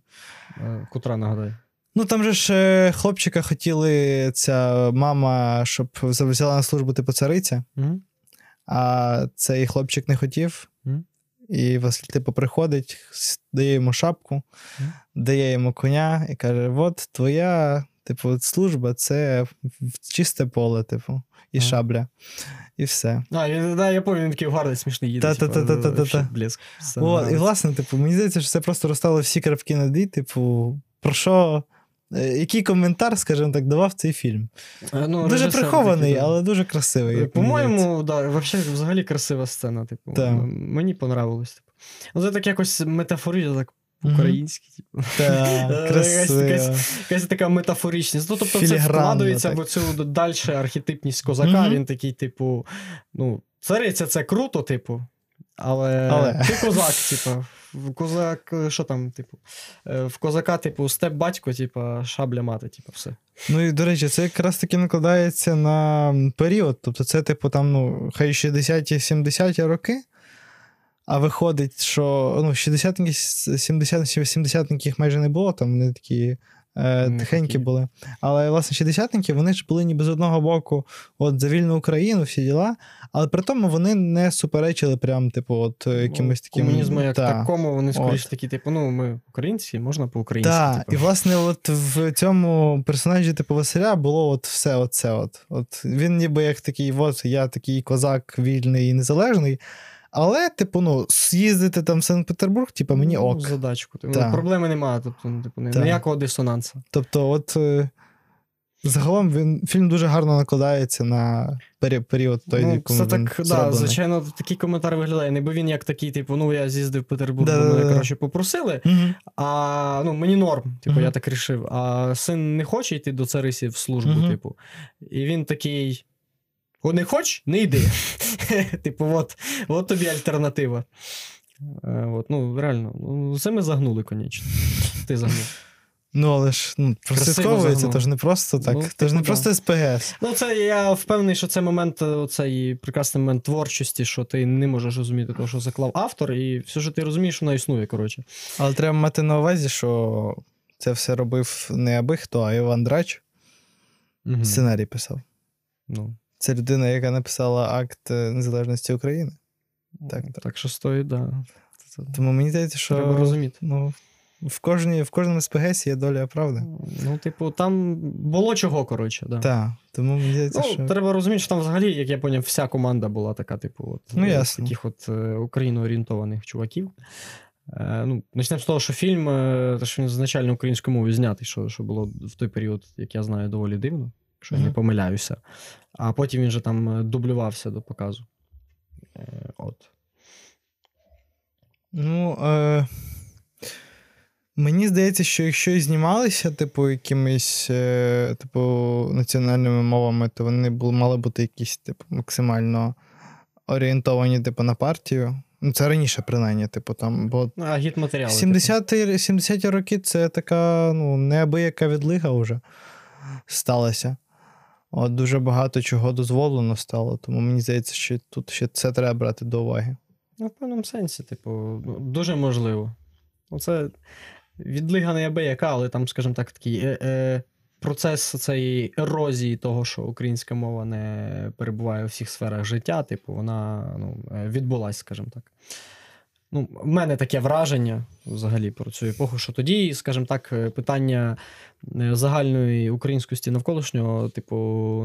Е, Кутра нагадаю. Ну там же ж е, хлопчика хотіли ця мама, щоб взяла на службу типу цариця, Мгм. а цей хлопчик не хотів. І Василь, типу, приходить, дає йому шапку, Мгм. дає йому коня і каже: от твоя, типу, служба це чисте поле, типу, і Ага. шабля. І все. А, я, да, я пам'ятаю, він такий гарний, смішний їде. Та-та-та-та-та-та. типу, Блеск. Все і, власне, типу, мені здається, що це просто розстало всі крапки над «і», типу, про що. е, Який коментар, скажімо так, давав цей фільм? Е, Ну, дуже прихований, такий, але дуже красивий. Е. По-моєму, да, взагалі красива сцена. Типу. М- мені понравилось. Типу. Ну, це так якось метафорично, так Мгм. по-українськи. Типу. Е, якась- така метафоричність. Ну, тобто, це вкладається в оцю далі архетипність козака. Він такий, типу, ну, цариця це круто, типу. Але, Але. ти козак, типу. В козак, е, що там, типу, е, в козака, типу, степ батько, типу, шабля мати, типу, все. Ну і до речі, це якраз таки накладається на період. Тобто, це, типу, там, ну, хай 60-70 роки. А виходить, що ну, 60-ті, 70 70 їх майже не було, там вони такі е, тихенькі такі. були. Але, власне, 60-ті вони ж були ніби з одного боку от, за вільну Україну, всі діла, але при тому вони не суперечили прям, типу, от е, якимось таким. Комунізму як Та. такому, вони скоріше такі, типу, ну, ми українці, можна по-українськи. Так, типу. і власне, от в цьому персонажі типу Василя було от все оце. От. От він ніби як такий, от я такий козак вільний і незалежний. Але, типу, ну, з'їздити там в Санкт-Петербург, типу, мені ок. Ну, ок. Задачку. Типу, ну, проблеми немає, тобто, ну, типу, ніякого дисонансу. Тобто, от е, загалом він, фільм дуже гарно накладається на період той, ну, якому це він так, да, звичайно, такий коментар виглядає. Не бо він як такий, типу, ну я з'їздив в Петербург, Да-да-да. мене коротше попросили. Мгм. А ну, мені норм, типу, Мгм. я так рішив. А син не хоче йти до цариці в службу, Мгм. типу. І він такий: не хоч, не йди. типу, от, от тобі альтернатива. Е, От, ну, реально, ну, це ми загнули, конечно. Ти загнув. Ну, але ж ну, прослідковується, то ж не просто так. Ну, то ж не типу, просто СПГС. Ну, це я впевнений, що це момент, е, цей прекрасний момент творчості, що ти не можеш розуміти того, що заклав автор, і все, що ти розумієш, воно існує, коротше. Але треба мати на увазі, що це все робив не аби хто, а Іван Драч. Мгм. Сценарій писав. Ну, Це людина, яка написала акт е, незалежності України. Так, так, так. що стоїть, да. Тому мені здається, що Треба розуміти. ну, в, кожній, в кожному СПГС є доля правди. Ну, типу, там було чого, коротше, да. Так. Тому мені здається, Ну, що. треба розуміти, що там взагалі, як я поняв, вся команда була така, типу, от, Ну, е, ясно. таких от е, україноорієнтованих чуваків. Е, ну, почнемо з того, що фільм, те, що він значально українською мовою знятий, що, що було в той період, як я знаю, доволі дивно, якщо я не помиляюся. А потім він же там е, дублювався до показу. Е, от. Ну, е... мені здається, що якщо і знімалися, типу, якимись е... типу, національними мовами, то вони були, мали бути якісь, типу, максимально орієнтовані, типу, на партію. Ну, це раніше, принаймні, типу, там, бо Ну, а гід матеріали. 70-ті 70-ті роки це така, ну, неабияка відлига вже сталася. От дуже багато чого дозволено стало, тому мені здається, що тут ще це треба брати до уваги. Ну, в певному сенсі, типу, ну, дуже можливо. Оце відлига не аби яка, але там, скажімо так, такий е, е, процес цієї ерозії того, що українська мова не перебуває у всіх сферах життя, типу, вона ну, е, відбулась, скажімо так. Ну, в мене таке враження взагалі про цю епоху, що тоді, скажімо так, е, питання е, загальної українськості навколишнього, типу,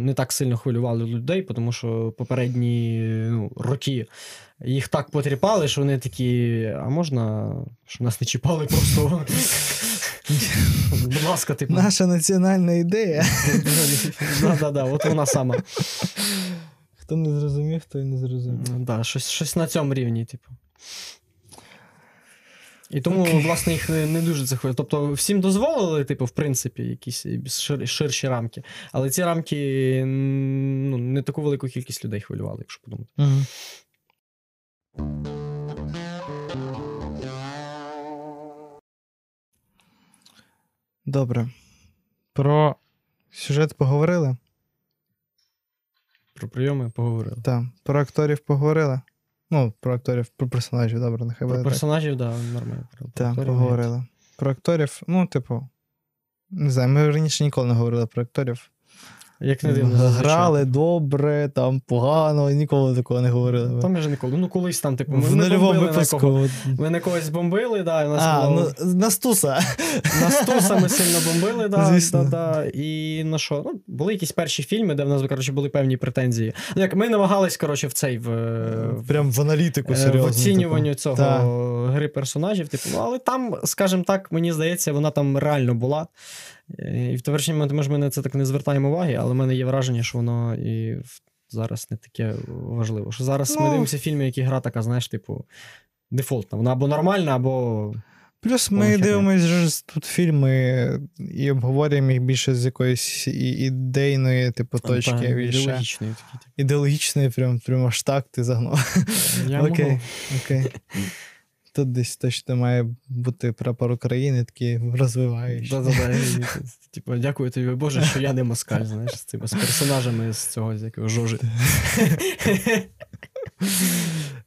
не так сильно хвилювали людей, тому що попередні ну, роки їх так потріпали, що вони такі, а можна, щоб нас не чіпали просто. Будь ласка, типу. Наша національна ідея. Да, да, да, от вона сама. Хто не зрозумів, той не зрозумів. Да, щось, щось на цьому рівні, типу. І тому, власне, їх не, не дуже це хвилює. Тобто, всім дозволили, типу, в принципі, якісь шир, ширші рамки. Але ці рамки ну, не таку велику кількість людей хвилювали, якщо подумати. Угу. Добре. Про сюжет поговорили? Про прийоми поговорили. Так. Про акторів поговорили? Ну, про акторів, про персонажів, добре, нехай буде. Про персонажів, так, да, нормально. Так, поговорили. Про акторів, ну, типу. Не знаю, ми раніше ніколи не говорили про акторів. Як не дивно. Грали добре, там погано, ніколи такого не говорили. Там же ніколи. Ну, колись там, типу, ми в не нульовому бомбили на кого. Ми на когось бомбили, да, і нас А, було... ну, на Стуса. На Стуса ми сильно бомбили, да, Звісно. да, да. І на що? Ну, були якісь перші фільми, де в нас, коротше, були певні претензії. Ну, як ми намагались, коротше, в цей в, Прям в аналітику серйозно. в оцінюванню типу. цього Та. гри персонажів. Типу, ну, але там, скажімо так, мені здається, вона там реально була. Е, І в теперішній момент, може, ми на це так не звертаємо уваги, але в мене є враження, що воно і зараз не таке важливо. Що зараз ми Ну. дивимося фільми, які гра така, знаєш, типу, дефолтна. Вона або нормальна, або Плюс ми дивимося ж тут фільми і обговорюємо їх більше з якоїсь ідейної, типу, точки. та, більше. ідеологічної такі. типу. Ідеологічної, прям, прям аж так ти загнав. Я Окей, окей. Тут десь точно має бути прапор України, такий розвиваючий. Типу, дякую тобі, Боже, що я не москаль, знаєш, з цими з персонажами з цього з якого жожи.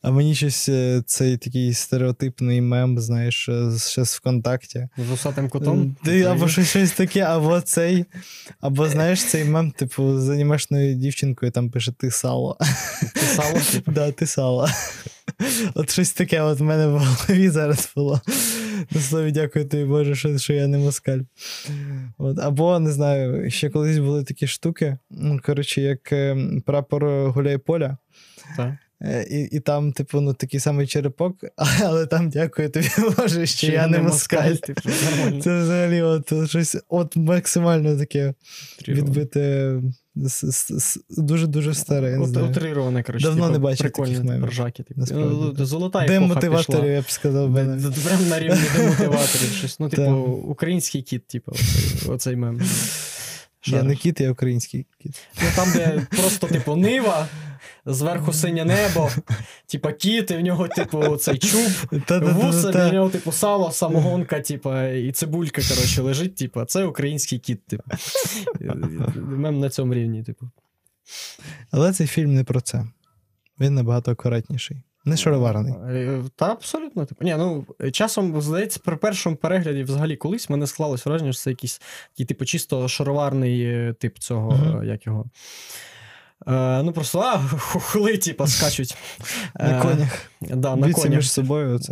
А мені щось е, цей такий стереотипний мем, знаєш, е, ще з ВКонтакті. З усатим котом. Ти, або щось, щось таке, або цей, або знаєш цей мем, типу, з анімешною дівчинкою там пише ти сало. Писало, типу. Да, ти сало. От щось таке от в мене в голові зараз було. На слові дякую тобі, Боже, що, що я не москаль. От. Або, не знаю, ще колись були такі штуки. Коротше, як е, прапор гуляй-поля. Так. Е, І, і там, типу, ну, такий самий черепок, але там дякую тобі, Боже, що я не москаль. типу. Це взагалі от, щось от максимально таке відбите, дуже-дуже старе. Утрироване, коротше. Давно типу, не бачив мемів, ржаки, типу. Ну, Золота Демотиваторів, пішла. я б сказав би. навіть. Прям на рівні демотиваторів. Щось. Ну, типу, український кіт, типу, оцей, оцей мем. Я не кіт, я український кіт. Ну там, де просто, типу, нива, зверху синє небо, типа кіт, і в нього, типу, цей чуб, вуса, Та-та-та-та. нього, типу, сало, самогонка, типу, і цибулька, коротше, лежить, типу, це український кіт, типу. Мем на цьому рівні, типу. Але цей фільм не про це. Він набагато акуратніший. Не шароварений. Е, Та абсолютно. Типу. Ні, ну, часом, здається, при першому перегляді взагалі колись мене склалось враження, що це якийсь такий, типу, чисто шароварний е, тип цього, е, як його. Е, ну, просто а, хухли, типа, скачуть. На Е, конях. Да, на конях. між собою. От.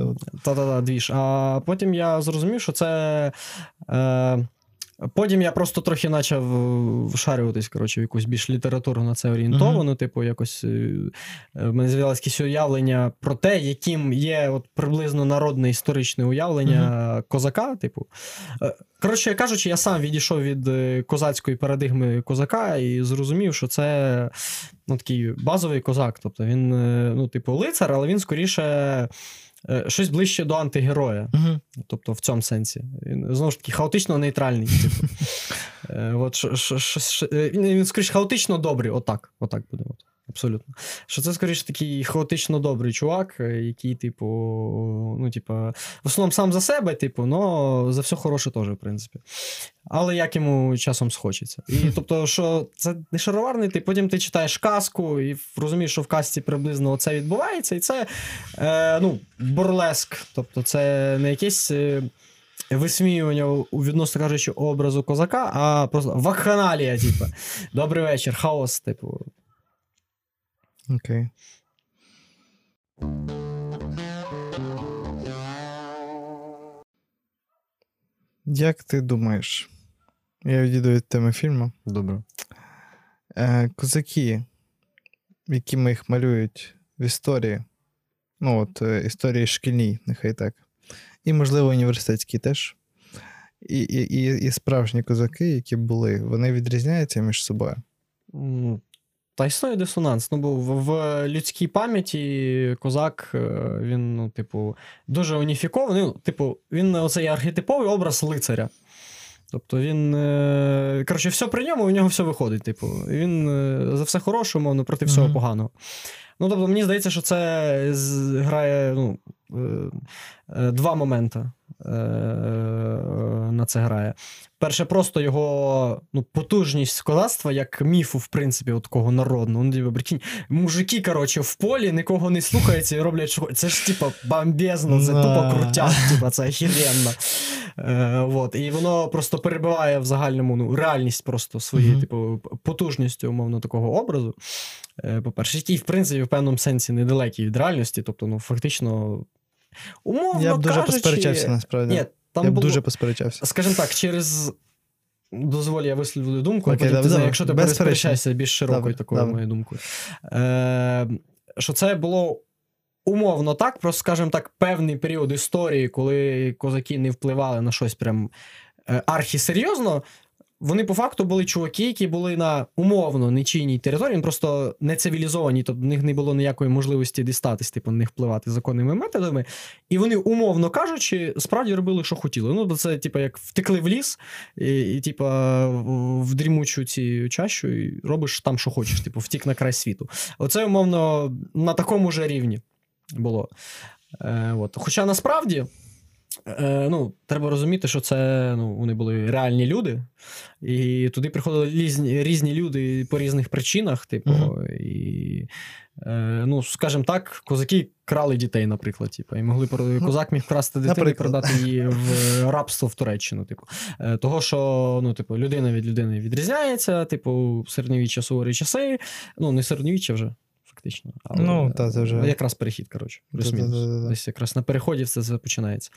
Та-та-та, двіж. А потім я зрозумів, що це. Е, потім я просто трохи почав вшарюватись, коротше, в якусь більш літературу на це орієнтовану. Типу, якось е, е, в мене з'явилось якесь уявлення про те, яким є от приблизно народне історичне уявлення козака. Типу. Е, Коротше кажучи, я сам відійшов від е, козацької парадигми козака і зрозумів, що це ну, такий базовий козак. Тобто він, е, ну, типу, лицар, але він скоріше е, щось ближче до антигероя. Мгм. Тобто в цьому сенсі. Він знову ж таки хаотично нейтральний. Типу. Е, От, ш, ш, ш, е, він, скоріш хаотично добрий, отак. Отак буде. От. Абсолютно. Що це, скоріше, такий хаотично добрий чувак, е, який, типу, ну, типу, в основному сам за себе, типу, но за все хороше теж, в принципі. Але як йому часом схочеться. І тобто, що це не шароварний, ти потім ти читаєш казку і розумієш, що в казці приблизно це відбувається, і це е, ну, бурлеск. Тобто, це не якесь. е, Висміювання у відносно кажучи образу козака, а просто вакханалія, типу. Добрий вечір, хаос, типу. Окей. Як ти думаєш? Я відійду від теми фільму. Добре. Е, козаки, якими їх малюють в історії, ну от е, історії шкільній, нехай так. І, можливо, університетські теж. І, і, і, і справжні козаки, які були, вони відрізняються між собою. Та існує дисонанс. Ну, бо в, в людській пам'яті козак, е, він, ну, типу, дуже уніфікований. Ну, типу, він оцей архетиповий образ лицаря. Тобто він. е, Коротше, все при ньому, у нього все виходить. Типу, він е, за все хороше, умовно, проти всього Мгм. поганого. Ну, тобто, мені здається, що це грає ну, е, е, два моменти е, на це грає. Перше, просто його ну, потужність козацтва, як міфу, в принципі, от такого народного. Ну, типу, прикинь, мужики, коротше, в полі нікого не слухаються і роблять, що. Це ж, типу, бомбезно, це тупо крутяк, типу, це охеренно. Е, вот. І воно просто перебиває в загальному ну, реальність просто своєю, Мгм. типу, потужністю, умовно, такого образу. Е, По-перше, який, в принципі, в певному сенсі недалекий від реальності. Тобто, ну, фактично, умовно Я б дуже кажучи, посперечався насправді. Ні, там я б було... дуже посперечався. Скажімо так, через. Дозволь, я висловлю думку, Окей, потім давай, ти, давай. якщо ти пересперечаєшся більш широкою такою моєю думкою. Е, що це було умовно так, просто, скажімо так, певний період історії, коли козаки не впливали на щось прям е, архісерйозно. Вони по факту були чуваки, які були на умовно нечийній території, вони просто не цивілізовані, тобто в них не було ніякої можливості дістатись, типу, на них впливати законними методами. І вони, умовно кажучи, справді робили, що хотіли. Ну, бо це, типу, як втекли в ліс, і, і типу, в дрімучу ці чащу, і робиш там, що хочеш, типу, втік на край світу. Оце, умовно, на такому ж рівні було. Е, от. Хоча насправді. Е, ну, треба розуміти, що це ну, вони були реальні люди, і туди приходили різні, різні люди по різних причинах. Типу, Мгм. і, е, ну, скажімо так, козаки крали дітей, наприклад. Типу, і могли козак міг вкрасти дитину і продати її в рабство в Туреччину. Типу. Е, того, що ну, типу, людина від людини відрізняється, типу, середньовіччя суворі часи. Ну, не середньовіччя вже, фактично. Але, Ну, та, це вже- е, Якраз перехід, коротше, плюс-мінус. Десь якраз на переході все це починається.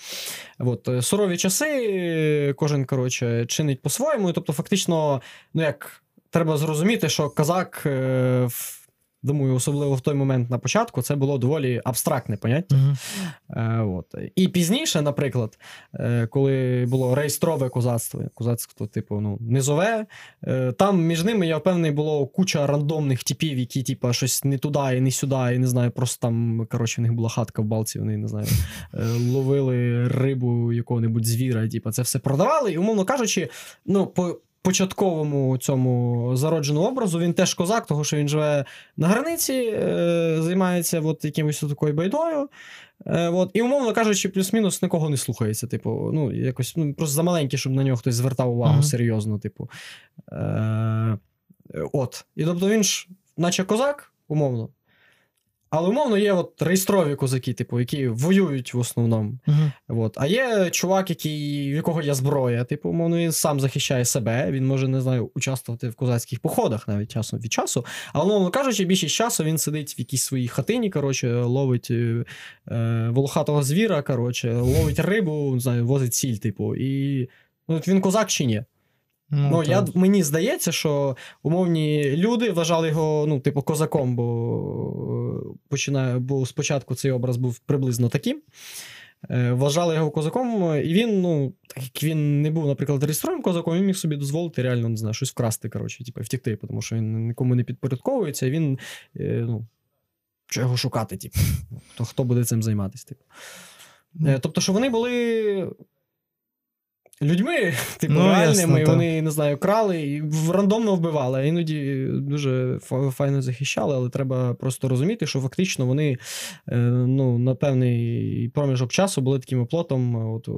От, е, сурові часи, е, кожен, коротше, чинить по-своєму. Тобто, фактично, ну як треба зрозуміти, що казак е, в- Думаю, особливо в той момент на початку це було доволі абстрактне поняття. Е, от. І пізніше, наприклад, е, коли було реєстрове козацтво, козацтво, типу, ну, низове, е, там між ними, я впевнений, було куча рандомних типів, які, типу, щось не туди і не сюди, і не знаю, просто там, коротше, в них була хатка в балці, вони не знаю, е, ловили рибу якого-небудь звіра, типу, це все продавали. І, умовно кажучи, ну, по. Початковому цьому зародженому образу він теж козак, тому що він живе на границі, е, займається от якимось такою байдою. Е, от, і, умовно кажучи, плюс-мінус нікого не слухається. Типу, ну, якось ну, просто замаленький, щоб на нього хтось звертав увагу Мгм. серйозно. Типу. Е, от. І тобто він ж, наче козак, умовно. Але умовно є от реєстрові козаки, типу, які воюють в основному. Мгм. От. А є чувак, який, в якого є зброя, типу, умовно, він сам захищає себе, він може, не знаю, участвувати в козацьких походах навіть часом від часу. А умовно кажучи, більшість часу він сидить в якійсь своїй хатині, коротше, ловить е, е, волохатого звіра, коротше, ловить рибу, не знаю, возить сіль, типу. І ну, він козак чи ні? Ну, так. я, мені здається, що умовні люди вважали його, ну, типу, козаком, бо е, починає, бо спочатку цей образ був приблизно таким. Е, Вважали його козаком, і він, ну, так як він не був, наприклад, реєстровим козаком, він міг собі дозволити реально, не знаю, щось вкрасти, коротше, типу, втікти, тому що він нікому не підпорядковується, і він, е, ну, що його шукати, типу, то хто буде цим займатися, типу. Е, Тобто, що вони були людьми, типу, Ну, реальними, ясно, і вони, не знаю, крали і рандомно вбивали. А іноді дуже файно захищали, але треба просто розуміти, що фактично вони е, ну, на певний проміжок часу були таким оплотом е, от,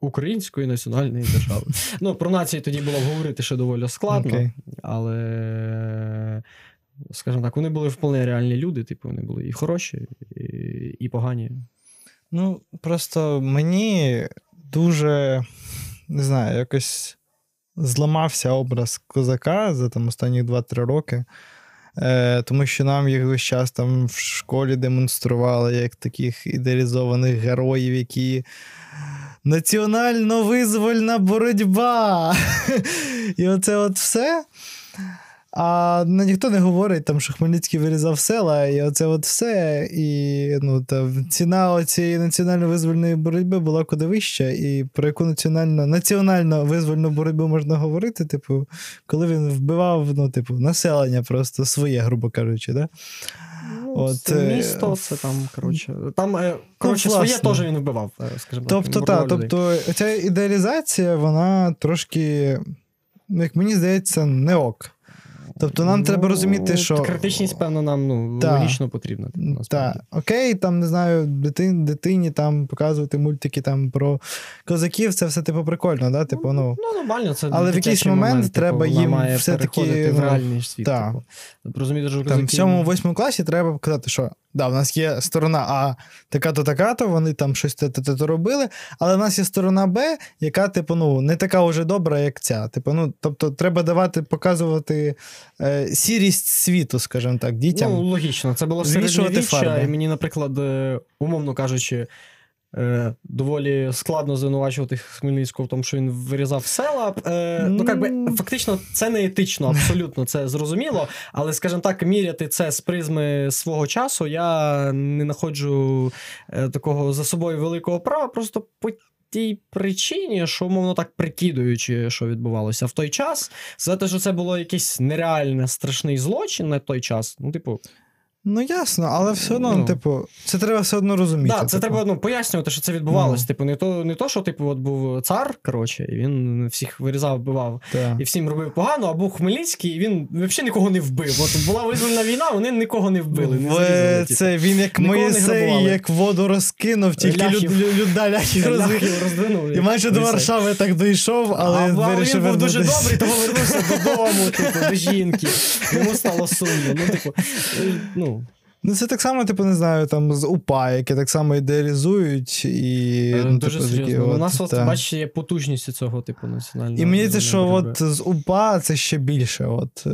української національної держави. Ну, про нації тоді було говорити ще доволі складно, Окей. але. Скажімо так, вони були вполне реальні люди, типу, вони були і хороші, і, і погані. Ну, просто мені дуже, не знаю, якось зламався образ козака за там останні 2-3 роки. Е, тому що нам їх весь час там в школі демонстрували як таких ідеалізованих героїв, які національно-визвольна боротьба. І оце от все. А ну, ніхто не говорить, там, що Хмельницький вирізав села, і оце от все. І ну, та, ціна цієї національно-визвольної боротьби була куди вища. І про яку національно, національно-визвольну боротьбу можна говорити, типу, коли він вбивав ну, типу, населення просто своє, грубо кажучи. Да? Ну, От, це е, місто, це там, коротше. Там, е, коротше, власне. своє теж він вбивав, е, скажімо так. Тобто, він та, тобто, ця ідеалізація, вона трошки, ну, як мені здається, не ок. Тобто нам треба Ну, розуміти, що. Критичність, певно, нам ну, Та. логічно потрібна. типу. Так, окей, там не знаю, дитин, дитині там показувати мультики там про козаків, це все типу прикольно, да? Типу, ну. Ну, нормально, це Але в якийсь момент типу, треба вона їм все-таки, переходити в ну, реальний світ. та. Типу. Розуміти, що Там в козаки- сьомому восьмому класі треба показати, що да, в нас є сторона А, така-то, така-то, вони там щось те-то робили, але в нас є сторона Б, яка, типу, ну, не така вже добра, як ця. Типу, ну, тобто, треба давати, показувати е, сірість світу, скажімо так, дітям. Ну, логічно, це було середньовіччя, фарби. і мені, наприклад, е, умовно кажучи, е, доволі складно звинувачувати Хмельницького в тому, що він вирізав села. Ну, як би, фактично, це не етично, абсолютно це зрозуміло. Але, скажімо так, міряти це з призми свого часу, я не знаходжу такого за собою великого права, просто. Тій причині, що, умовно так прикидуючи, що відбувалося в той час, сказати, що це було якийсь нереальний страшний злочин на той час. Ну, типу, Ну, ясно, але все одно, Ну. типу, це треба все одно розуміти. Да, це типу. треба ну, пояснювати, що це відбувалося. Ну. Типу, не то, не то, що типу, от був цар, коротше, і він всіх вирізав, вбивав Та. і всім робив погано, а був Хмельницький, і він взагалі нікого не вбив. От була визвольна війна, вони нікого не вбили. Не зарізали, типу. це він як Моїсей, як воду розкинув, тільки люд, Ляхів. люд, люда ляхів розвів. Ляхів роздвинув. І майже до Варшави так дійшов, але, а, вирішив він був дуже добрий, тому вернувся додому, типу, до жінки. Йому стало сумно. Ну, типу, ну, Ну, це так само, типу, не знаю, там з УПА, які так само ідеалізують і. е, ну, дуже типу, такі серйозно. У нас, от, та. бачиш, є потужність цього, типу, національного. І мені це, що от з УПА це ще більше. От, е,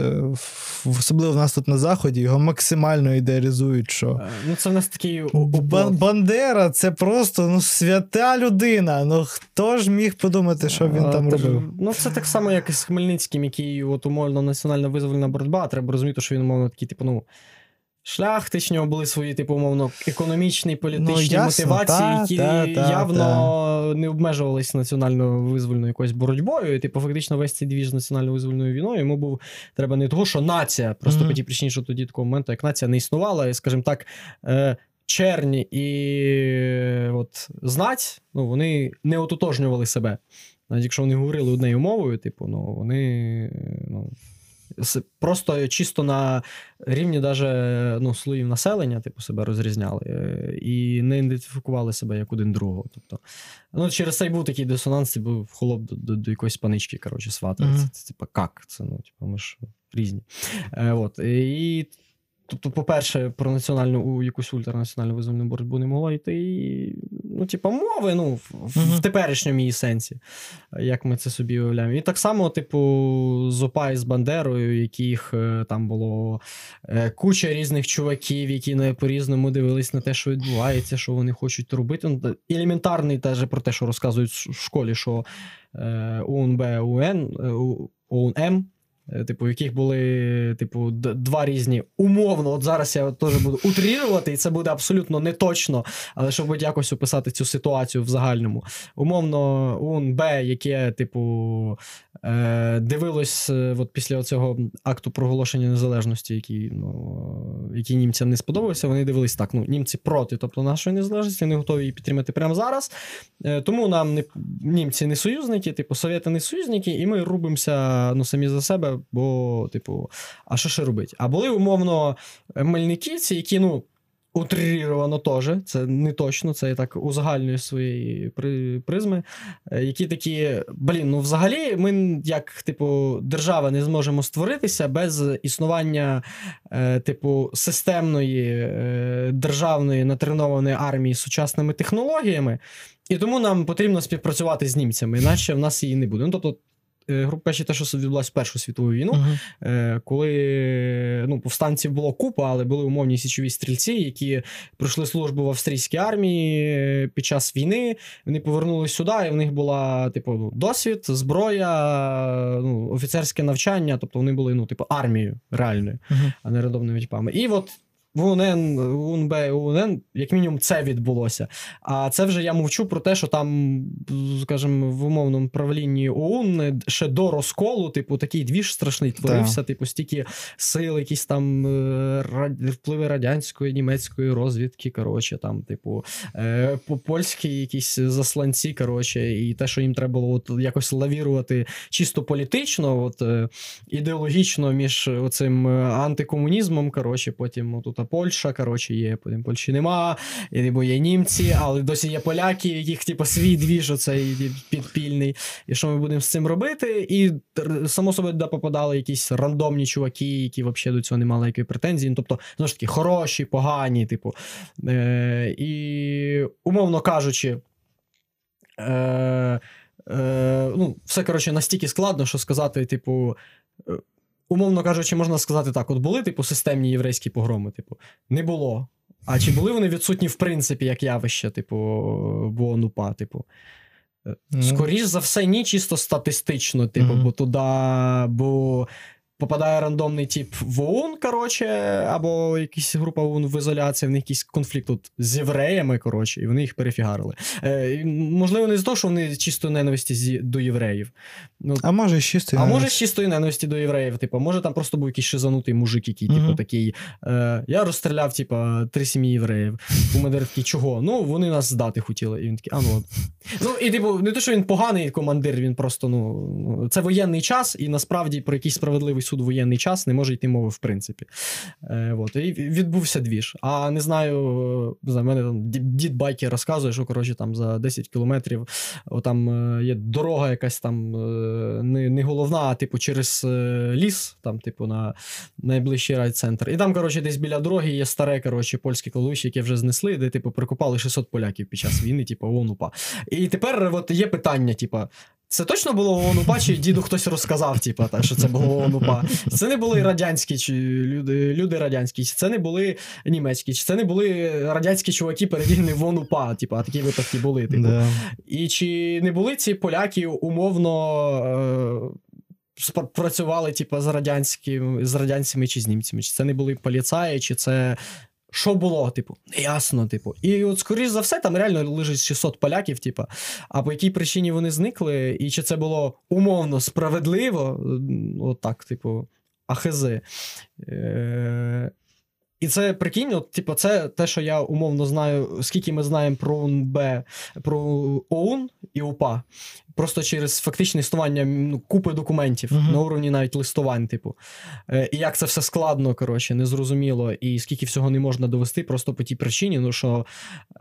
в- особливо в нас тут на Заході, його максимально ідеалізують, що. Е, Ну, це в нас такий Бан- Бандера це просто ну, свята людина. Ну хто ж міг подумати, що він А, там ти робив? Ну, це так само, як і з Хмельницьким, який от умовно національна визвольна боротьба. Треба розуміти, що він умовно такий, типу, ну. Шляхтич, в нього були свої, типу, умовно, економічні, політичні Ну, ясно, мотивації, та, які та, та, явно не обмежувалися національно-визвольною якоюсь боротьбою. І, типу, фактично, весь цей двіж з національно-визвольною війною йому був треба не того, що нація, просто Мгм. по тій причині, що тоді такого моменту, як нація не існувала, і, скажімо так, е, черні і от знать, ну, вони не ототожнювали себе. Навіть якщо вони говорили однією мовою, типу, ну, вони ну, просто чисто на рівні даже, ну, слоїв населення, типу, себе розрізняли е, і не ідентифікували себе як один другого. Тобто, ну, через це й був такий дисонанс, був холоп до, до, до якоїсь панички, коротше, свата. Мгм. Це, це, типу, як? Це, ну, типу, ми ж різні. Е, от, і Тобто, по-перше, про національну якусь ультранаціональну визвольну боротьбу не могло йти. І, ну, типу, мови, ну, в, в- теперішньому її сенсі, як ми це собі уявляємо. І так само, типу, з ОПА і з Бандерою, яких е, там було е, куча різних чуваків, які не по-різному дивились на те, що відбувається, що вони хочуть робити. Ну, Елементарний теж про те, що розказують в школі, що е, УНБ, УН, е, Типу, в яких були, типу, два різні умовно. От зараз я теж буду утрірувати, і це буде абсолютно не точно, але щоб якось описати цю ситуацію в загальному. Умовно, УНБ, яке, типу, е, дивилось е, от після цього акту проголошення незалежності, який, ну, який німцям не сподобався, вони дивились так: ну, німці проти, тобто нашої незалежності, не готові її підтримати прямо зараз. Е, тому нам не, німці не союзники, типу, совєти не союзники, і ми рубимося ну, самі за себе, бо, типу, а що ще робити? А були умовно мельниківці, які, ну. Утрировано теж, це не точно, це я так узагальнюю своєї при, призми. е, Які такі, блін, ну взагалі, ми як, типу, держава не зможемо створитися без існування, е, типу, системної е, державної натренованої армії з сучасними технологіями. І тому нам потрібно співпрацювати з німцями, іначе в нас її не буде. Ну, тобто, е, грубо кажучи, те, що відбулося в Першу світову війну, е, коли ну, повстанців було купа, але були умовні січові стрільці, які пройшли службу в австрійській армії е, під час війни. Вони повернулися сюди, і в них була типу ну, досвід, зброя, ну, офіцерське навчання. Тобто вони були ну, типу, армією реальною, Мгм. а не рандомними типами. І от. В УНН, УНБ, УНН, як мінімум, це відбулося. А це вже я мовчу про те, що там, скажімо, в умовному правлінні ОУН ще до розколу, типу, такий двіж страшний творився, типу, стільки сил, якісь там е, впливи радянської, німецької розвідки. Коротше, там, типу, е, польські якісь засланці, коротше, і те, що їм треба було от якось лавірувати чисто політично, от, е, ідеологічно між оцим антикомунізмом, коротше, потім тут Польща, коротше, є, потім Польщі нема, і типу, є німці, але досі є поляки, яких типу, свій двіж оцей підпільний. І що ми будемо з цим робити? І само собою туди попадали якісь рандомні чуваки, які взагалі до цього не мали якої претензії. Ну, тобто, знову ж таки, хороші, погані, типу. Е, і, умовно кажучи, е, е, ну, все коротше настільки складно, що сказати, типу. Умовно кажучи, можна сказати так: от були, типу, системні єврейські погроми, типу, не було. А чи були вони відсутні, в принципі, як явище, типу, в ОНУПА, типу? Ну. За все, ні, чисто статистично, типу, Мгм. бо туди, бо попадає рандомний тип в ОУН, коротше, або якась група ОУН в ізоляції, в них якийсь конфлікт тут з євреями, коротше, і вони їх перефігарили. Е, можливо, не з того, що вони чисто ненависті зі- до євреїв. Ну, А може, з чистої а може, ненависті. з чистої ненависті до євреїв, типу, може там просто був якийсь шизанутий мужик, який, типу, такий. Е, я розстріляв, типу, три сім'ї євреїв. Командир такий, чого? Ну, вони нас здати хотіли. І він такий, а ну. от». Ну, і типу, не те, що він поганий командир, він просто, ну, це воєнний час, і насправді про якийсь справедливий суд воєнний час не може йти мови, в принципі. Е, от, і відбувся двіж. А не знаю, е, знаю, мене там дід байкер розказує, що коротше там за 10 кілометрів там е, є дорога якась там е, не, не головна, а типу через ліс, там, типу, на найближчий райцентр. І там, коротше, десь біля дороги є старе, коротше, польське кладовище, яке вже знесли, де, типу, прикопали 600 поляків під час війни, типу, ООН УПА. І тепер от є питання, типу. Це точно було ООН УПА, чи діду хтось розказав, типу, та, що це було ООН УПА? Це не були радянські чи люди, люди радянські, чи це не були німецькі, чи це не були радянські чуваки переділені в ООН УПА, типу, а такі випадки були. Типу. Да. І чи не були ці поляки умовно е, спрацювали типу, з, радянським, з радянцями чи з німцями? Чи це не були поліцаї, чи це. Що було, типу, неясно, типу. І от, скоріш за все, там реально лежить 600 поляків, типу, а по якій причині вони зникли, і чи це було умовно справедливо, от типу, ахези. Е- і це прикинь, от, типу, це те, що я умовно знаю, скільки ми знаємо про УНБ, про ОУН і УПА. Просто через фактичне існування ну, купи документів Мгм. на уровні навіть листувань, типу. Е, і як це все складно, коротше, незрозуміло, і скільки всього не можна довести, просто по тій причині, ну що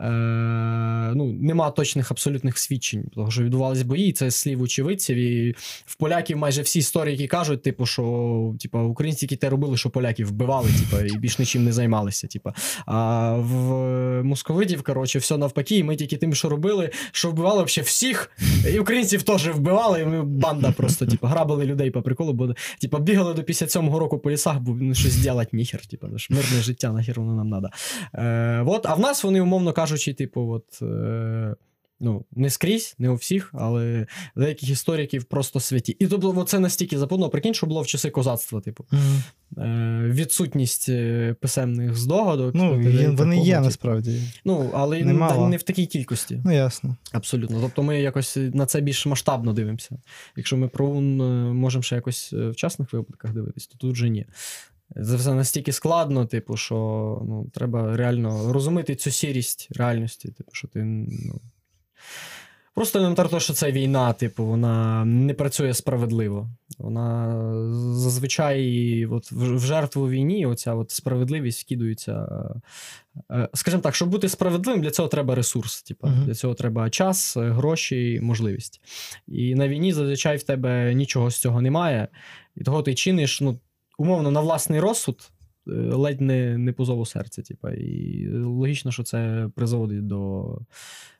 е, ну, нема точних абсолютних свідчень, того, що відбувалися бої, і це слів очевидців. І в поляків майже всі історики кажуть, типу, що типу, українці, які те робили, що поляків вбивали, типу, і більш нічим не займалися. Типу. А в московитів, коротше, все навпаки, і ми тільки тим, що робили, що вбивали взагалі всіх. І українців теж вбивали, і ми банда просто, типу, грабили людей по приколу, бо типу, бігали до 57-го року по лісах, бо ну, щось робити ніхер, типу, ну, мирне життя, нахер воно нам треба. Е, от, а в нас вони, умовно кажучи, типу, от. Е, Ну, не скрізь, не у всіх, але деяких істориків просто святі. І тобто, це настільки запутано, прикинь, що було в часи козацтва, типу. Е, відсутність е, писемних здогадок. Ну, і є- вони є типу. насправді. Ну, але Немало. не в такій кількості. Ну, ясно. Абсолютно. Тобто ми якось на це більш масштабно дивимося. Якщо ми про ун е, можемо ще якось е, в частних випадках дивитись, то тут вже ні. Це все настільки складно, типу, що ну, треба реально розуміти цю сірість реальності. Типу, що ти. Ну, просто елементарно, того, що це війна, типу, вона не працює справедливо. Вона зазвичай от, в жертву війні оця от справедливість вкидується. е, Скажімо так, щоб бути справедливим, для цього треба ресурс. Типу, Мгм. Для цього треба час, е, гроші, можливість. І на війні зазвичай в тебе нічого з цього немає. І того ти чиниш, ну, умовно, на власний розсуд, е, ледь не, не по зову серця. Типу. І логічно, що це призводить до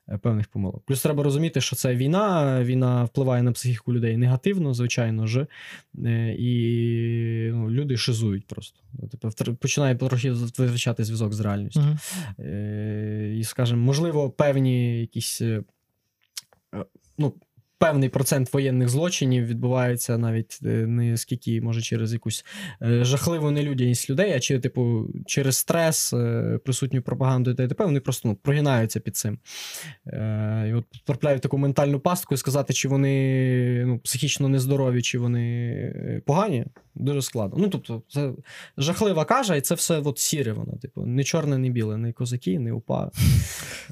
е, певних помилок. Плюс треба розуміти, що це війна, війна впливає на психіку людей негативно, звичайно ж. Е, І ну, люди шизують просто. Типу, починає трохи втрачати зв'язок з реальністю. Е, І, скажімо, можливо, певні якісь. Ну, певний процент воєнних злочинів відбувається навіть е, не скільки, може, через якусь е, жахливу нелюдяність людей, а чи, типу, через стрес, е, присутню пропаганду і т.д. Вони просто ну, прогинаються під цим. І от потрапляють в таку ментальну пастку і сказати, чи вони ну, психічно нездорові, чи вони погані, дуже складно. Ну, тобто, це жахлива кажа, і це все от сіре воно, типу, не чорне, не біле, не козаки, не упа.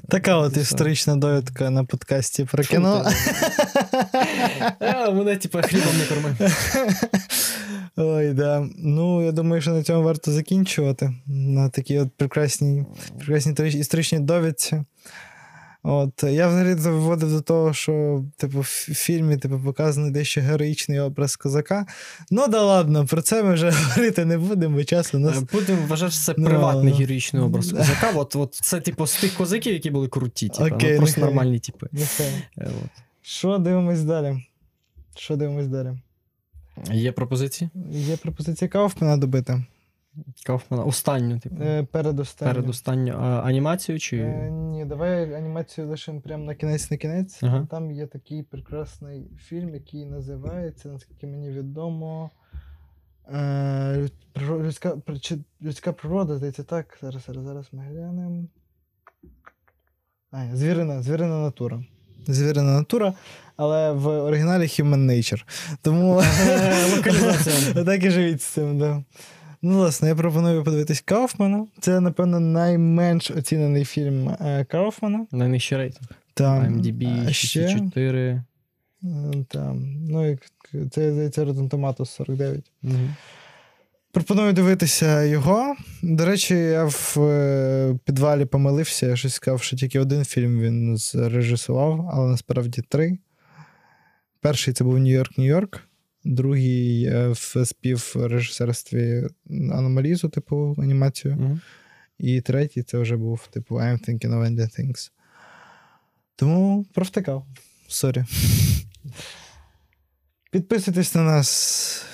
Така от історична довідка на подкасті про кіно. Е, Мене, типу, хлібом не корми. Ой, да. Ну, я думаю, що на цьому варто закінчувати. На такій от прекрасній, прекрасній історичній довідці. От, я взагалі це виводив до того, що типу, в фільмі типу, показаний дещо героїчний образ козака. Ну да ладно, про це ми вже говорити не будемо, бо часу нас. Е, Будемо вважати, що це Ну, приватний ну. героїчний образ козака. От, от це, типу, з тих козаків, які були круті, типу, Окей, ну, просто нехай. нормальні типи. Нехай. Е, От. Що дивимось далі? Що дивимось далі? Є пропозиції? Є пропозиція Кауфмана добити. Кауфмана. Останню, типу. Е, передостанню. Передостанню а, анімацію чи. Е, ні, давай анімацію лишимо прямо на кінець на кінець. Ага. Там є такий прекрасний фільм, який називається, наскільки мені відомо. Е, людська, людська природа, здається, так. Зараз, зараз, зараз ми глянемо. А, звірина, звірина натура. Звірина натура, але в оригіналі Human Nature. Тому Локалізація. так і живіть з цим, да. Ну, власне, я пропоную подивитись Кауфмана. Це, напевно, найменш оцінений фільм е, Кауфмана. Найнижчий рейтинг. Там, ще, 64. е, там, ну, як це, здається, Rotten Tomatoes 49. Мгм. Пропоную дивитися його. До речі, я в е, підвалі помилився. Я щось сказав, що тільки один фільм він зрежисував, але насправді три. Перший це був Нью-Йорк, Нью-Йорк. Другий в співрежисерстві Аномалізу, типу анімацію. Мгм. І третій це вже був, типу, I'm thinking of ending things. Тому провтикав. Sorry. Підписуйтесь на нас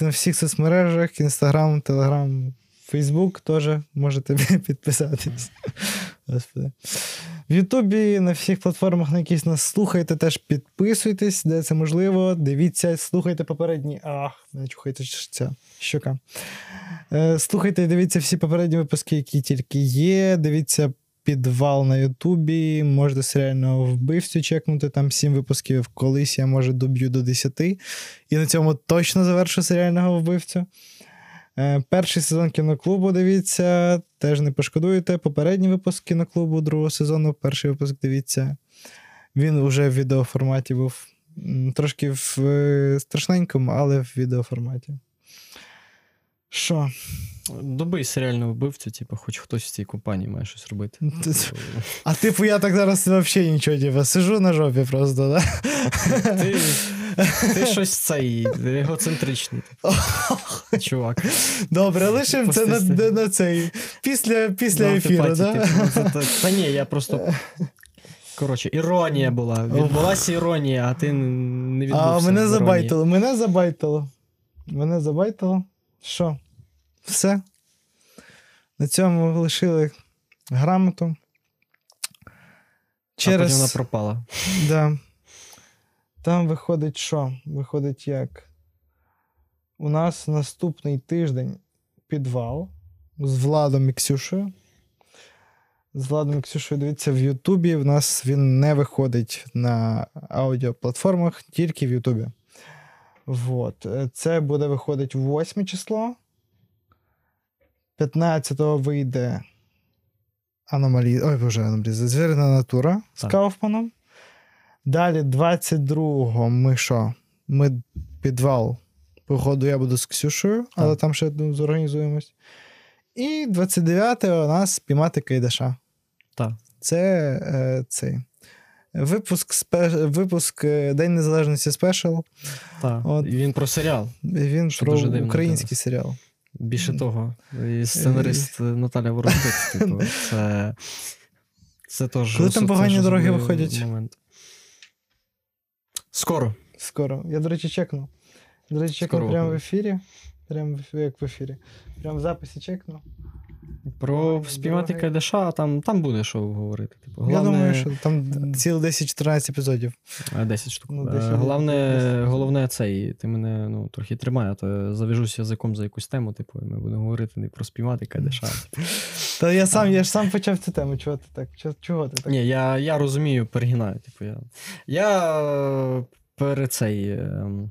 на всіх соцмережах: Інстаграм, Телеграм, Фейсбук теж можете підписатись. Господи. В Ютубі, на всіх платформах, на яких нас слухаєте, теж підписуйтесь, де це можливо. Дивіться, слухайте попередні. Ах, мене чухається ця щока. Е, Слухайте і дивіться всі попередні випуски, які тільки є. Дивіться підвал на Ютубі. Можете серіального вбивцю чекнути. Там сім випусків. Колись я може доб'ю до 10. І на цьому точно завершу серіального вбивцю. Е, Перший сезон кіноклубу дивіться, теж не пошкодуєте. Попередній випуск кіноклубу другого сезону, перший випуск дивіться. Він уже в відеоформаті був. Трошки в е, страшненькому, але в відеоформаті. Що? Добий серіального вбивцю, типу, хоч хтось в цій компанії має щось робити. А типу, я так зараз взагалі нічого, типу, сижу на жопі просто, да? Ти, ти щось цей егоцентричний. Типу. Чувак. Добре, лишимо це на, на цей. Після, після ефіру, да? типу, Та ні, я просто. Коротше, іронія була. Відбулася іронія, а ти не відбувся. А мене забайтило, мене забайтило. Мене забайтило. Що? Все. На цьому лишили грамоту. А потім вона пропала. Да. Там виходить що? Виходить як? У нас наступний тиждень підвал з Владом і Ксюшею. З Владом і Ксюшею дивіться в Ютубі. В нас він не виходить на аудіоплатформах, тільки в Ютубі. Вот. Це буде виходить 8 число. 15-го вийде аномалі... Ой, боже, аномалі... звірна натура з Так. Кауфманом. Далі, 22-го, ми що? Ми підвал. Походу, я буду з Ксюшею, але Так. там ще ну, зорганізуємось. І 29-го у нас піймати Кайдаша. Так. Це е, цей. Випуск, спе... випуск е, День Незалежності Спешл. Так. От. І він про серіал. Він Що про дуже дивно український серіал. Більше того, і сценарист Наталя Воробець, типу, це. Це теж. Коли там погані дороги виходять? Момент. Скоро. Скоро. Я, до речі, чекну. До речі, чекну прямо в ефірі. Прямо як в ефірі. Прямо в записі чекну. Про спіймати. Кайдаша, там, там буде що говорити. Типу, Я думаю, що там цілих 10-14 епізодів. 10 штук. Ну, Е, 10 головне, десять. головне цей, ти мене ну, трохи тримай, а то я зав'яжусь язиком за якусь тему, типу, і ми будемо говорити не про спіймати Кайдаша. Та я сам, я ж сам почав цю тему. Чого ти так? Чого, ти так? Ні, я, я розумію, перегинаю. Типу, я, я е, перед цей. ем,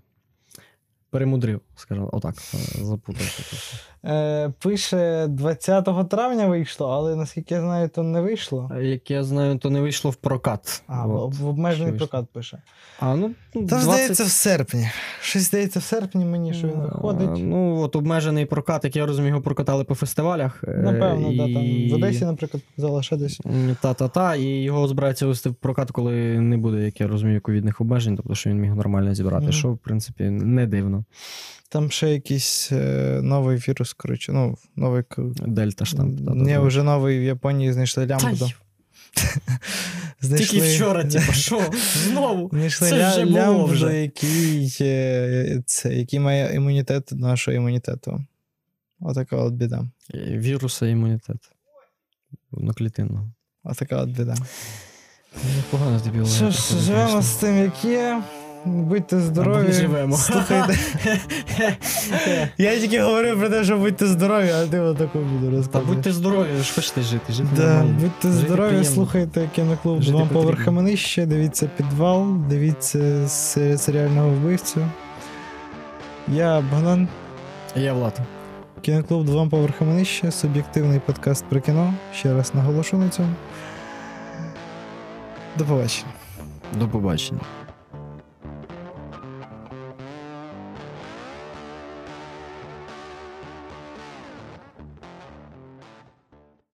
Перемудрив, скажімо, отак, е, запутався. трохи. Е, пише 20 травня вийшло, але наскільки я знаю, то не вийшло. Як я знаю, то не вийшло в прокат. А, От. в, обмежений прокат пише. А, ну, ну, Там здається в серпні. Щось здається в серпні мені, що він Е, виходить. Ну, от обмежений прокат, як я розумію, його прокатали по фестивалях. е, Напевно, і... да, там в Одесі, наприклад, показала ще десь. Та-та-та, і його збираються вести в прокат, коли не буде, як я розумію, ковідних обмежень, тобто що він міг нормально зібрати, Мгм. що, в принципі, не дивно. Там ще якийсь е, новий вірус, коротше, ну, новий. Дельта штамп. Ні, вже новий в Японії знайшли лямбду. Тільки вчора, типу, що? Знову? Знайшли Це ля, вже було лямбду, вже. який, е, це, який має імунітет до нашого імунітету. Отака от біда. Віруса імунітет. Одноклітинного. Отака от біда. Непогано тобі Що ж, живемо з тим, як є. Будьте здорові. не живемо. Слухайте. Я тільки говорив про те, що будьте здорові, а ти отаку буду Та розказувати. будьте здорові, ви ж хочете жити. Жити Да, нормально. будьте Жити здорові, приємно. слухайте кіноклуб Жити «Два потрібно». поверхами нижче, дивіться підвал, дивіться се- серіального вбивцю. Я Богдан, Я Влад. кіноклуб «Два поверхами нижче, суб'єктивний подкаст про кіно. Ще раз наголошу на цьому. До побачення. До побачення.